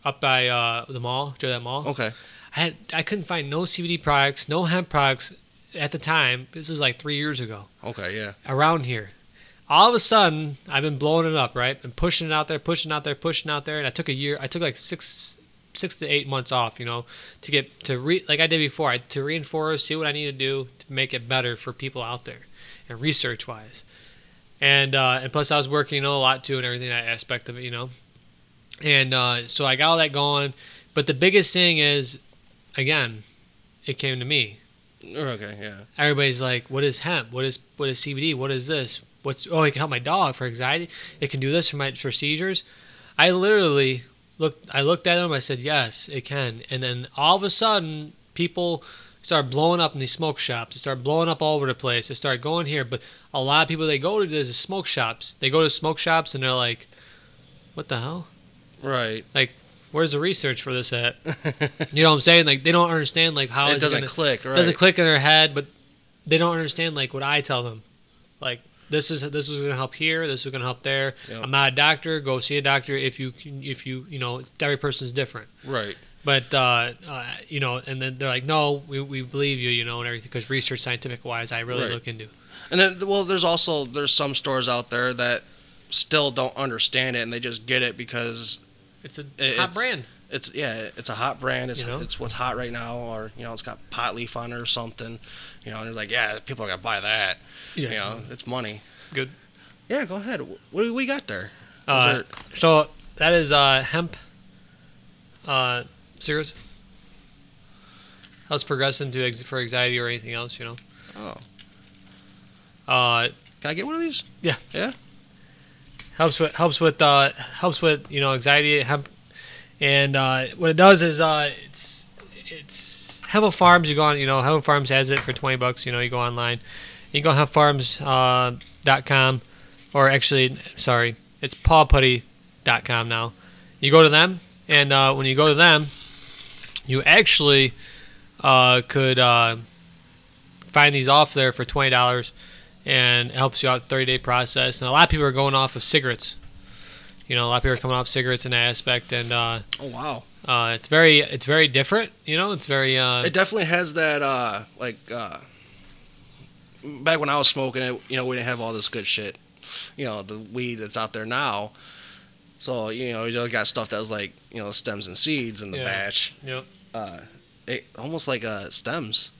up by uh, the mall, Joliet Mall. Okay. I had I couldn't find no CBD products, no hemp products at the time. This was like three years ago Okay. Yeah. around here. All of a sudden, I've been blowing it up, right? And pushing it out there, pushing out there, pushing out there. And I took a year. I took like six, six to eight months off, you know, to get to re like I did before. I to reinforce, see what I need to do to make it better for people out there, and research wise. And uh, and plus, I was working, you know, a lot too, and everything that aspect of it, you know. And uh, so I got all that going. But the biggest thing is, again, it came to me Okay. Yeah. everybody's like, "What is hemp? What is what is CBD? What is this? What's oh, it can help my dog for anxiety. It can do this for my for seizures." I literally looked. I looked at them. I said, "Yes, it can." And then all of a sudden, people start blowing up in these smoke shops. They start blowing up all over the place. They start going here, but a lot of people they go to these smoke shops. They go to smoke shops and they're like, "What the hell? Right. Like, where's the research for this at?" You know what I'm saying? Like they don't understand like how it is doesn't gonna, click. Right. doesn't click in their head, but they don't understand like what I tell them. Like this is this was going to help here, this was going to help there. Yeah. I'm not a doctor. Go see a doctor if you can- if you you know every person's different. Right. But uh, uh, you know, and then they're like, no, we, we believe you, you know, and everything because research, scientific wise, I really Right. look into. And then, well, there's also there's some stores out there that still don't understand it, and they just get it because It's a It- hot it's- brand. it's yeah, it's a hot brand. It's You know? it's what's hot right now, or you know, it's got pot leaf on it or something. You know, and they're like, yeah, people are gonna buy that. Yeah. You know, it's money. Good. Yeah, go ahead. What do we got there? Uh, there- so that is uh, hemp uh, cigarettes. Helps progressing to ex- for anxiety or anything else, you know. oh, Uh, can I get one of these? Yeah. Yeah. Helps with helps with uh, helps with you know anxiety hemp, and uh, what it does is uh, it's it's Hemel Farms. You go on, you know, Hemel Farms has it for twenty bucks. You know, you go online, you go on hempfarms.com, uh, dot com, or actually, sorry, it's pawputty.com now. You go to them, and uh, when you go to them, you actually uh, could uh, find these off there for twenty dollars and it helps you out 30 day process. And a lot of people are going off of cigarettes. You know, a lot of people are coming off cigarettes in that aspect, and uh, Oh wow. uh, it's very it's very different. You know, it's very uh, It definitely has that uh like uh back when I was smoking it, you know, we didn't have all this good shit. You know, the weed that's out there now. So, you know, you got stuff that was like, you know, stems and seeds in the Yeah. batch. Yep. Uh it almost like uh stems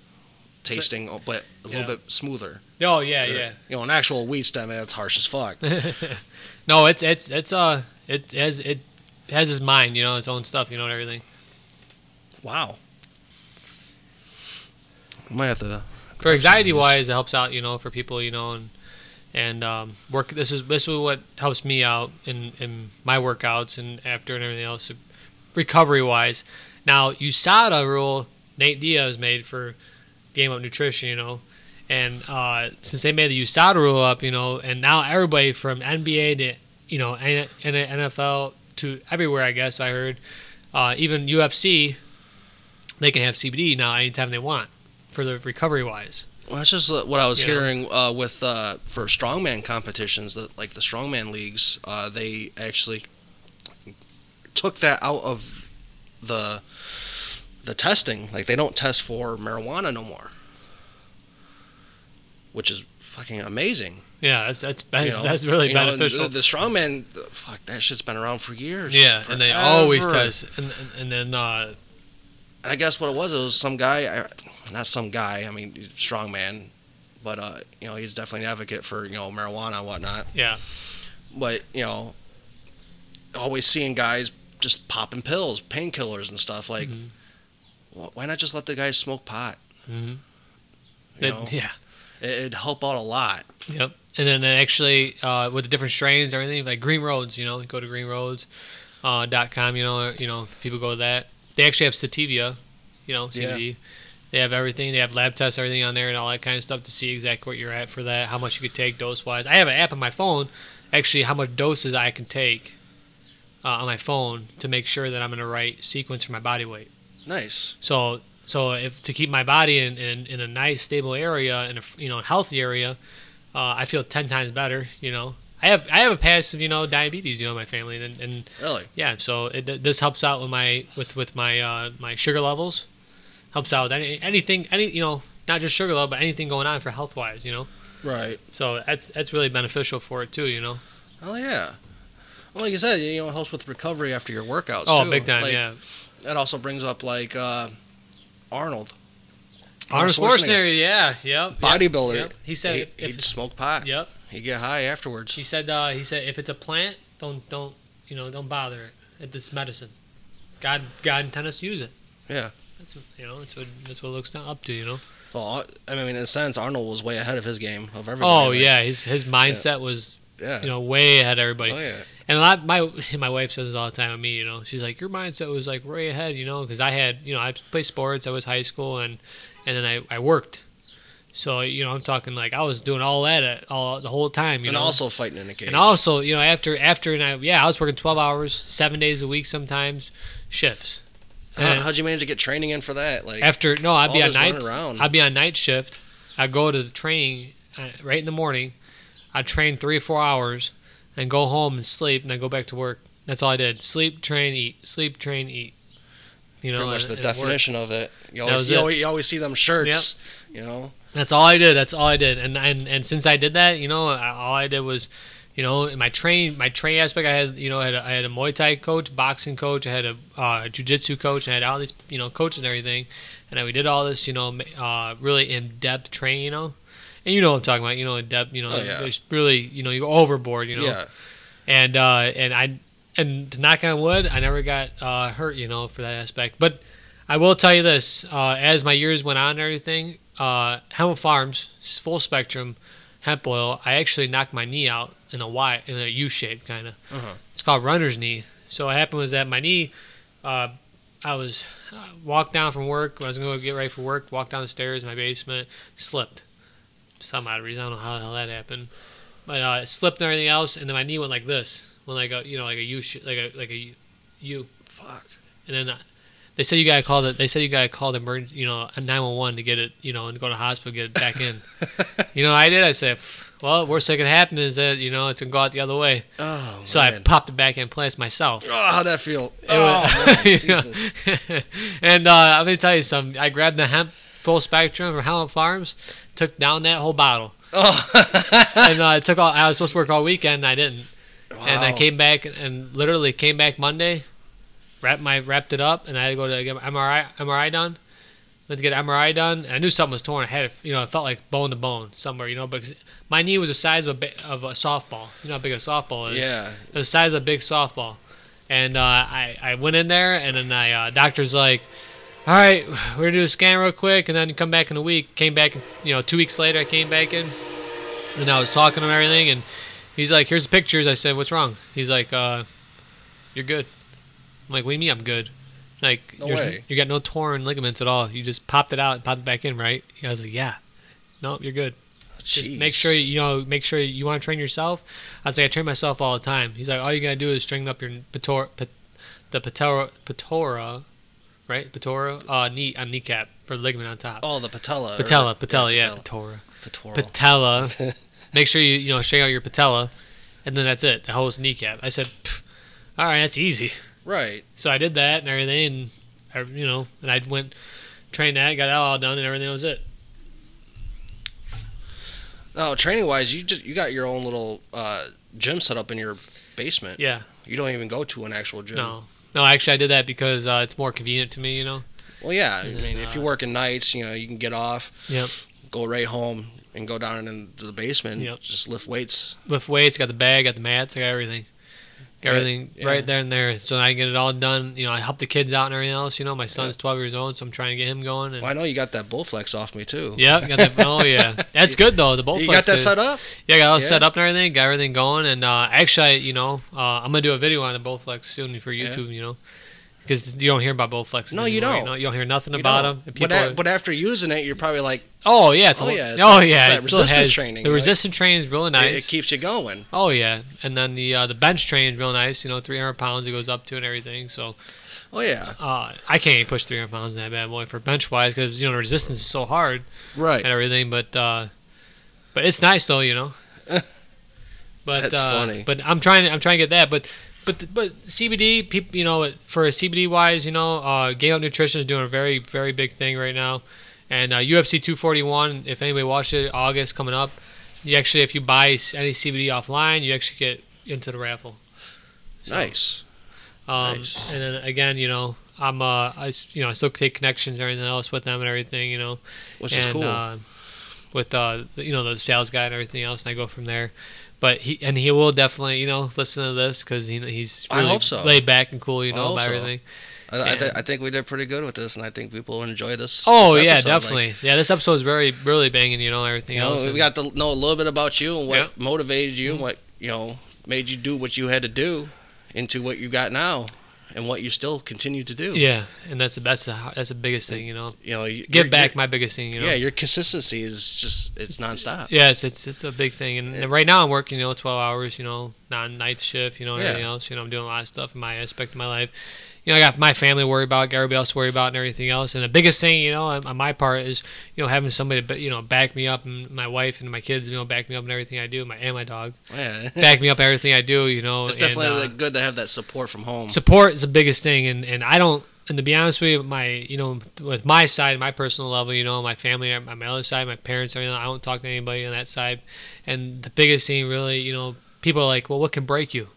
tasting but a little Yeah. bit smoother. Oh yeah yeah. You know, an actual weed stem that's harsh as fuck. [LAUGHS] no, it's it's it's uh it has it has his mind. You know, its own stuff. You know, and everything. wow. I might have to For anxiety wise, it helps out. You know, for people. You know, and and um, work. This is this is what helps me out in in my workouts and after and everything else. Recovery wise, now USADA rule Nate Diaz made for Game Up Nutrition. You know. And uh, since they made the USADA rule up, you know, and now everybody from NBA to, you know, N- N- NFL to everywhere, I guess I heard, uh, even UFC, they can have CBD now anytime they want for the recovery wise. Well, that's just what I was You hearing uh, with uh, for strongman competitions, the, like the strongman leagues. Uh, they actually took that out of the the testing. Like they don't test for marijuana no more, which is fucking amazing. Yeah, that's that's that's, you know? that's really You know, beneficial. the, the strongman, the- fuck that shit's been around for years. yeah, and they always forever. test, and and, and then uh, And I guess what it was, it was some guy, not some guy. I mean, he's a strong man, but uh, you know, he's definitely an advocate for you know marijuana and whatnot. yeah, But you know, always seeing guys just popping pills, painkillers and stuff. Like, Mhm. why not just let the guys smoke pot? hmm You That- yeah, it'd help out a lot. yep. And then actually uh, with the different strains, and everything like Green Roads, you know, go to greenroads uh, dot com. You know, you know, people go to that. They actually have sativa, you know, Yeah. CBD. They have everything. They have lab tests, everything on there, and all that kind of stuff to see exactly what you're at for that, how much you could take dose wise. I have an app on my phone, actually, how much doses I can take uh, on my phone to make sure that I'm in the right sequence for my body weight. Nice. So so if to keep my body in, in, in a nice stable area in a you know healthy area, uh, I feel ten times better. You know, I have I have a past of you know diabetes. You know, in my family and, and Really. yeah, so it, this helps out with my with with my uh, my sugar levels. Helps out with any, anything any you know not just sugar level but anything going on for health wise. You know, Right. so that's that's really beneficial for it too. You know. Oh yeah. Well, like you said, you know, it helps with recovery after your workouts. Oh, too. big time, Like, yeah. That also brings up like uh, Arnold, Arnold Schwarzenegger, yeah, yep. bodybuilder. Yep. He said he, if, he'd smoke pot. yep. He'd get high afterwards. He said uh, he said if it's a plant, don't don't you know don't bother it. It's medicine. God God intended us to use it. Yeah. That's what- you know that's what that's what it looks up to. You know. Well, I mean, in a sense, Arnold was way ahead of his game of everybody. Oh like, yeah, his his mindset was yeah. you know way ahead of everybody. oh yeah. And a lot my my wife says this all the time to me. You know, she's like your mindset was like way ahead. You know, because I had you know I played sports. I was high school and and then I I worked. So you know I'm talking like I was doing all that at, all the whole time. You and know, also fighting in a cage. And also, you know, after after and I yeah, I was working twelve hours, seven days a week sometimes, shifts. How, how'd you manage to get training in for that? Like, after no, I'd be on night. I'd be on night shift. I'd go to the training uh, right in the morning. I'd train three or four hours, and go home and sleep, and I go back to work. That's all I did: sleep, train, eat, sleep, train, eat. You know, pretty much the and it worked. definition of it. You always, you it. always, you always see them shirts. You know. That's all I did. That's all I did. And and and since I did that, you know, I, all I did was, you know, my train my train aspect, I had you know I had a, I had a Muay Thai coach, boxing coach, I had a uh, Jiu-Jitsu coach, I had all these you know coaches and everything, and then we did all this you know uh, really in depth training, you know, and you know what I'm talking about, you know, in depth, you know, Oh, yeah. there's really you know you go overboard, you know, Yeah. and uh, and I and to knock on wood, I never got uh, hurt, you know, for that aspect. But I will tell you this: uh, as my years went on, and everything, uh, Helmut Farms full spectrum hemp oil, I actually knocked my knee out in a Y, in a U shape kind of. Uh-huh. It's called runner's knee. So what happened was that my knee, uh, I was uh, walked down from work. I was going to get ready for work. Walked down the stairs in my basement, slipped. Some odd reason, I don't know how the hell that happened, but uh, it slipped and everything else, and then my knee went like this, when like a you know like a U, sh- like a like a U, Fuck. and then uh, they said you gotta call the they said you gotta call the emergency, you know, a nine one one to get it, you know, and go to the hospital get it back in. [LAUGHS] you know, I did. I said, well, worst that could happen is that you know it's gonna go out the other way. Oh So I popped it back in place myself. Oh, how'd that feel? It oh, was- man. [LAUGHS] Jesus. [LAUGHS] and uh, I'm gonna tell you something. I grabbed the hemp full spectrum from Helmut Farms, took down that whole bottle, Oh. and uh, it took all. I was supposed to work all weekend, and I didn't. Wow. And I came back and literally came back Monday, wrapped my wrapped it up, and I had to go to get my MRI MRI done. Went to get MRI done, and I knew something was torn. I had, it, you know, it felt like bone to bone somewhere, you know, because my knee was the size of a of a softball. You know how big a softball is. Yeah. It was the size of a big softball. And uh, I, I went in there, and then I uh, doctor's like, all right, we're gonna do a scan real quick, and then come back in a week. Came back, you know, two weeks later, I came back in, and I was talking to him everything, and he's like, here's the pictures. I said, what's wrong? He's like, uh, you're good. I'm like, what do you mean I'm good? Like, No you got no torn ligaments at all. You just popped it out and popped it back in, right? I was like, yeah. No, you're good. Just Jeez. make sure you know. Make sure you want to train yourself. I was like, I train myself all the time. He's like, all you gotta do is straighten up your pator, pat, the patora, patora, right? Pectoral, uh, knee, on kneecap for the ligament on top. Oh, the patella. patella, patella, yeah, pectoral. Pectoral. patella. [LAUGHS] Make sure you you know straighten out your patella, and then that's it. The whole kneecap. I said, all right, that's easy. right. So I did that and everything, and I, you know, and I went trained that, got that all done, and everything was it. No, training wise, you just you got your own little uh, gym set up in your basement. Yeah, You don't even go to an actual gym. no, no. Actually, I did that because uh, it's more convenient to me. You know. Well, yeah. I mean, then, if you're working nights, you know, you can get off, Yep. go right home, and go down into the basement. and Yep. Just lift weights. Lift weights, got the bag, got the mats, I got everything. Yeah, everything yeah. right there and there. So I get it all done. You know, I help the kids out and everything else. You know, my son's 12 years old, so I'm trying to get him going. And Well, I know you got that Bowflex off me too. yeah, got that. Oh yeah, [LAUGHS] that's good though. The Bowflex. You got that is- set up? Yeah, got all Yeah. set up and everything. Got everything going. And uh, actually, I- you know, uh, I'm gonna do a video on the Bowflex soon for Yeah. YouTube. You know, because you don't hear about Bowflexes. No, you don't. You, know? you don't hear nothing You about know. them. But, a- but after using it, you're probably like, oh yeah, it's Oh, whole- yeah, it's oh that- yeah, it's it resistance has- training, The right? resistance training is really nice. it, keeps you going. Oh yeah, and then the uh, the bench train is real nice. You know, 300 pounds it goes up to and everything. So Oh yeah. uh, I can't even push 300 pounds in that bad boy for bench wise because you know the resistance is so hard Right. and everything. But uh, but it's nice though, you know. [LAUGHS] But That's uh, funny. But I'm trying I'm trying to get that. But but but CBD people, you know, for CBD wise, you know, uh, Game Up Nutrition is doing a very very big thing right now. And uh, UFC 241, if anybody watched it, August coming up, you actually if you buy any CBD offline, you actually get into the raffle. So, Nice. Um, Nice. And then again, you know, I'm uh, I you know I still take connections and everything else with them and everything, you know Which and, is cool. Uh, with uh, you know the sales guy and everything else, and I go from there. But he and he will definitely you know listen to this because he he's I really hope so. laid back and cool, you know about so. everything. I, I, th- I think we did pretty good with this, and I think people will enjoy this. Oh this yeah, episode. Like, definitely. yeah, this episode is very really banging, you know everything you know, else. we got to know a little bit about you and what Yeah. motivated you, and Mhm. what you know made you do what you had to do, into what you got now, and what you still continue to do. yeah, and that's the that's the that's the biggest thing, you know. You know, you, Give back my biggest thing, you know. Yeah, your consistency is just it's nonstop. Yeah, it's it's, it's a big thing, and, and right now I'm working, you know, 12 hours, you know, non night shift, you know, and Yeah. everything else. You know, I'm doing a lot of stuff in my aspect of my life. You know, I got my family to worry about, got everybody else to worry about, and everything else. And the biggest thing, you know, on, on my part is, you know, having somebody, to, you know, back me up, and my wife and my kids, you know, back me up in everything I do, my and my dog, [LAUGHS] Yeah, back me up in everything I do, you know. it's definitely and, uh, good to have that support from home. support is the biggest thing and, and i don't and to be honest with you my you know with my side my personal level you know my family on my other side my parents everything i don't talk to anybody on that side and the biggest thing really you know people are like well what can break you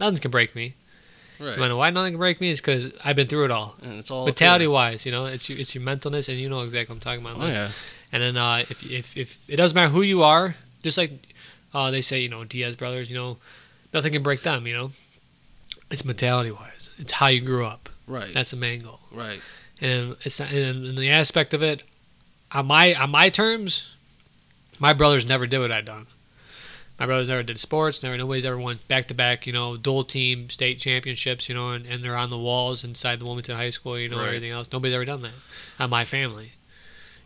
nothing can break me right. you know why nothing can break me is because i've been through it all and it's all mentality wise you know it's your, it's your mentalness and you know exactly what i'm talking about Oh yeah. and then uh, if, if, if it doesn't matter who you are, just like uh, they say, you know, Diaz brothers, you know, nothing can break them, you know. It's mentality wise. It's how you grew up. Right. That's the main goal. right. And it's not, and in the aspect of it, on my on my terms, my brothers never did what I done. My brothers never did sports. Never nobody's ever won back to back. You know, dual team state championships. You know, and, and they're on the walls inside the Wilmington High School. You know, Right. everything else. Nobody's ever done that. On my family.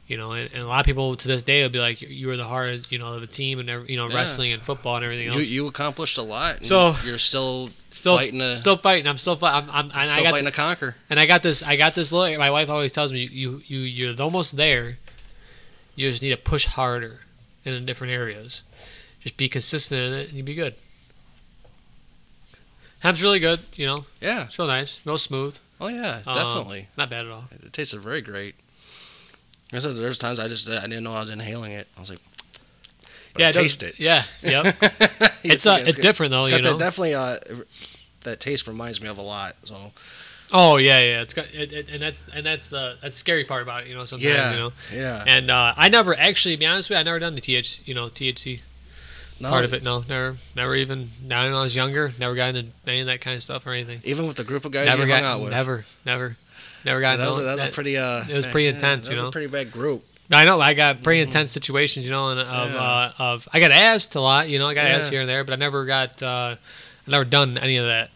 You know, and, and a lot of people to this day will be like, "You were the hardest, you know, of the team, and every- you know, Yeah. wrestling and football and everything else." you accomplished a lot. So- you're still still fighting to still fighting. I'm still fighting. I'm, I'm, still I got fighting to conquer. and I got this. I got this look. My wife always tells me, "You, you, you're almost there. You just need to push harder in the different areas. Just be consistent in it, and you'd be good." Hemp's really good. You know, Yeah. it's real nice, real smooth. Oh yeah. Um, Definitely. not bad at all. It tasted very great. I said there's times I just I didn't know I was inhaling it. I was like, yeah, I it does- taste it. Yeah, yep. [LAUGHS] it's uh, it's different though. It's You know. that definitely uh, that taste reminds me of a lot. So oh yeah, yeah. It's got it, it, and that's and that's the that's the scary part about it. You know, sometimes yeah, you know. yeah. And uh, I never actually, to be honest with you, I never done the TH, you know, THC No, part of it. No, never, never even. Now when I was younger, never got into any of that kind of stuff or anything. Even with the group of guys never you got, hung out with. never, never, never got. That was, that was a pretty. Uh, it was pretty yeah, intense, that you was know? a pretty bad group. I know I got pretty intense situations, you know, and of Mm-hmm. Yeah. uh, of I got asked a lot, you know, I got asked here and there, but I never got, uh, I never done any of that.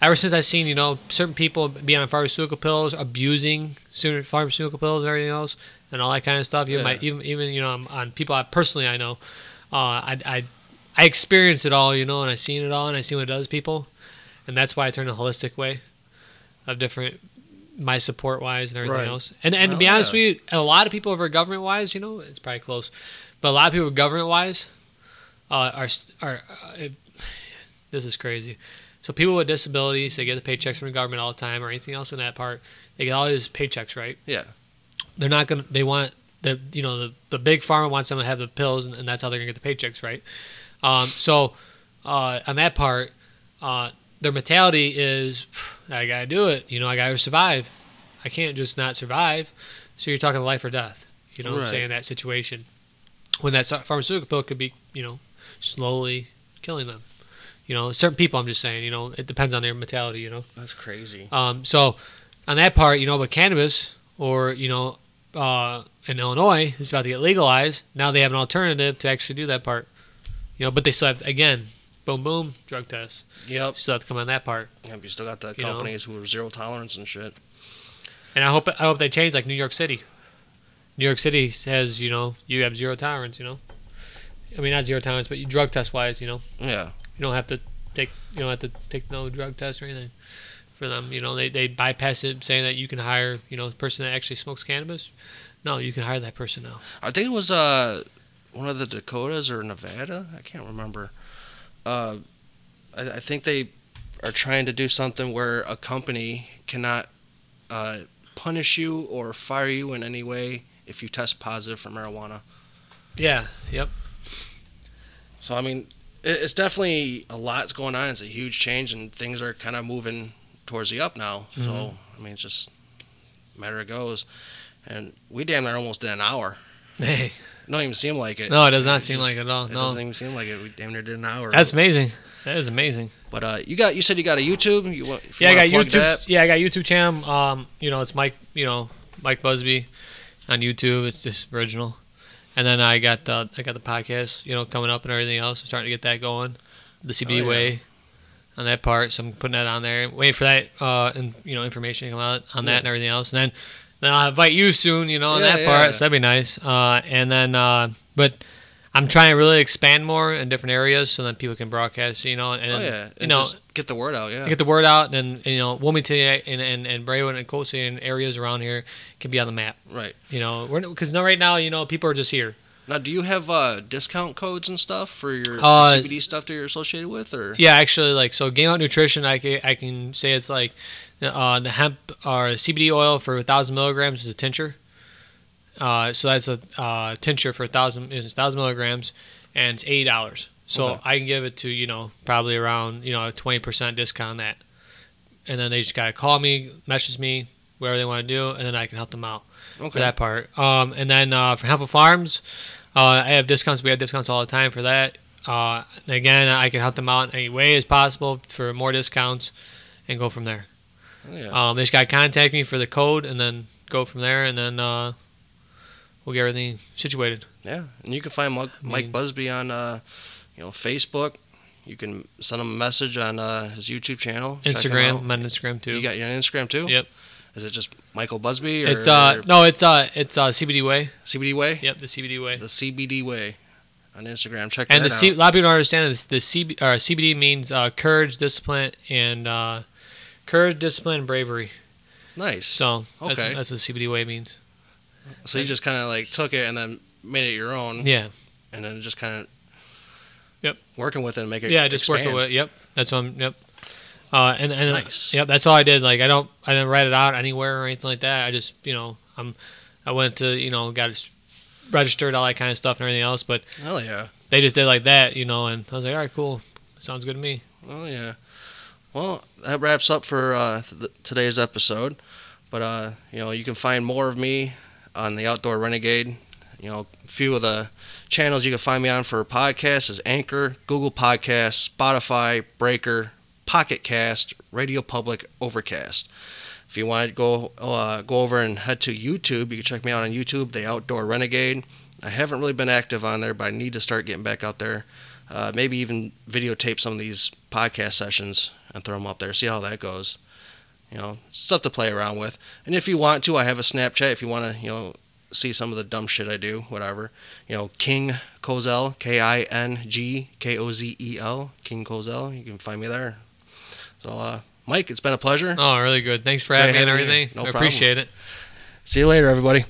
Ever since I seen, you know, certain people be on pharmaceutical pills, abusing pharmaceutical pills and everything else, and all that kind of stuff. Even my, Yeah. even even you know, on, on people I personally I know, I I I experienced it all, you know, and I've seen it all, and I seen what it does people, and that's why I turned a holistic way of different my support wise and everything Right. else. And and to Oh, be honest yeah. with you, a lot of people over government wise, you know, it's probably close, but a lot of people government wise uh, are are. Uh, it, this is crazy. So people with disabilities, they get the paychecks from the government all the time, or anything else in that part. They get all these paychecks, right? Yeah. They're not gonna. They want the you know the the big pharma wants them to have the pills, and, and that's how they're gonna get the paychecks, right? Um, so uh, on that part, uh, their mentality is, I gotta do it. You know, I gotta survive. I can't just not survive. So you're talking life or death. You know what I'm saying? In that situation, when that pharmaceutical pill could be, you know, slowly killing them. You know, certain people. I'm just saying. You know, it depends on their mentality. You know. That's crazy. Um, so on that part, you know, with cannabis or you know, uh, in Illinois, it's about to get legalized. Now they have an alternative to actually do that part. You know, but they still have again, boom, boom, drug tests. Yep. Still have to come on that part. Yep. You still got the You know? companies who are zero tolerance and shit. And I hope I hope they change like New York City. New York City says you know you have zero tolerance. You know, I mean not zero tolerance, but you drug test wise, you know, Yeah. you don't have to take you don't have to take no drug test or anything for them. You know, they they bypass it saying that you can hire you know the person that actually smokes cannabis. No, you can hire that person now. I think it was uh one of the Dakotas or Nevada. I can't remember. Uh, I, I think they are trying to do something where a company cannot uh, punish you or fire you in any way if you test positive for marijuana. Yeah. Yep. So I mean, it, it's definitely a lot's going on. It's a huge change, and things are kind of moving towards the up now. So Mhm. I mean, it's just a matter of goes. And we damn near almost did an hour. Hey. It don't even seem like it. No, it does not It seem just- like it at all. It No. doesn't even seem like it. We damn near did an hour. That's amazing. That is amazing. But uh, you got you said you got a YouTube. You, you yeah, I got YouTube. that- Yeah, I got YouTube channel. Um, you know, it's Mike. You know, Mike Busby on YouTube. It's just original. And then I got the I got the podcast. You know, coming up and everything else. I'm starting to get that going. The CBD Oh, yeah. way on that part. So I'm putting that on there. Wait for that. Uh, and you know, information to come out on that Yeah. and everything else. And then then I'll invite you soon. You know, on Yeah, that part. yeah. So that'd be nice. Uh, and then uh, but. I'm trying to really expand more in different areas so that people can broadcast, you know, and Oh yeah, you know, just get the word out. Yeah, get the word out, and you know, Wilmington and and, and Braidwood and Coal City and areas around here can be on the map. right. You know, we're because right now, you know, people are just here. Now, do you have uh, discount codes and stuff for your Uh, CBD stuff that you're associated with, or Yeah, actually, like so, Game Up Nutrition, I can, I can say it's like uh, the hemp or CBD oil for a thousand milligrams is a tincture. Uh, so that's a uh, tincture for a thousand is thousand milligrams, and it's eighty dollars. So Okay. I can give it to you know probably around you know a twenty percent discount on that, and then they just gotta call me, message me, whatever they want to do, and then I can help them out. Okay? for that part. Um, and then uh, for Helpful Farms, uh, I have discounts. We have discounts all the time for that. Uh, again, I can help them out in any way as possible for more discounts and go from there. Oh, yeah. Um, they just got to contact me for the code and then go from there, and then uh, we'll get everything situated. yeah, and you can find Mike, Mike mean- Busby on uh, you know Facebook. You can send him a message on uh, his YouTube channel. Instagram. I'm on Instagram too. You got your Instagram too? Yep. Is it just Michael Busby or It's uh no, it's uh it's uh CBD way. CBD Way? Yep, the CBD way. The CBD Way on Instagram. Check And that the out. C- a lot of people don't understand this. The CB, or CBD means uh, courage, discipline, and uh, courage, discipline, and bravery. nice. So that's, Okay. that's what CBD way means. So you just kind of like took it and then made it your own, Yeah, and then just kind of Yep. working with it and make it yeah, just expand. working with it. Yep, that's what I'm. Yep. Uh, and and Nice. yep, that's all I did. Like I don't, I didn't write it out anywhere or anything like that. I just, you know, I'm, I went to, you know, got it registered, all that kind of stuff and everything else. But Hell yeah. they just did like that, you know, and I was like, all right, cool, sounds good to me. Oh yeah. Well, that wraps up for uh, th- today's episode. But uh, you know, you can find more of me on the Outdoor Renegade. You know, a few of the channels you can find me on for podcasts is Anchor, Google Podcasts, Spotify, Breaker, Pocket Cast, Radio Public, Overcast. If you want to go uh, go over and head to YouTube, you can check me out on YouTube, The Outdoor Renegade. I haven't really been active on there, but I need to start getting back out there. Uh, maybe even videotape some of these podcast sessions and throw them up there. See how that goes. You know, stuff to play around with. And if you want to, I have a Snapchat. If you want to, you know, see some of the dumb shit I do, whatever. You know, King Kozel, K I N G K O Z E L, King Kozel. You can find me there. So, uh, Mike, it's been a pleasure. Oh, really good. Thanks for having me and having you here. everything. No I problem. appreciate it. See you later, everybody.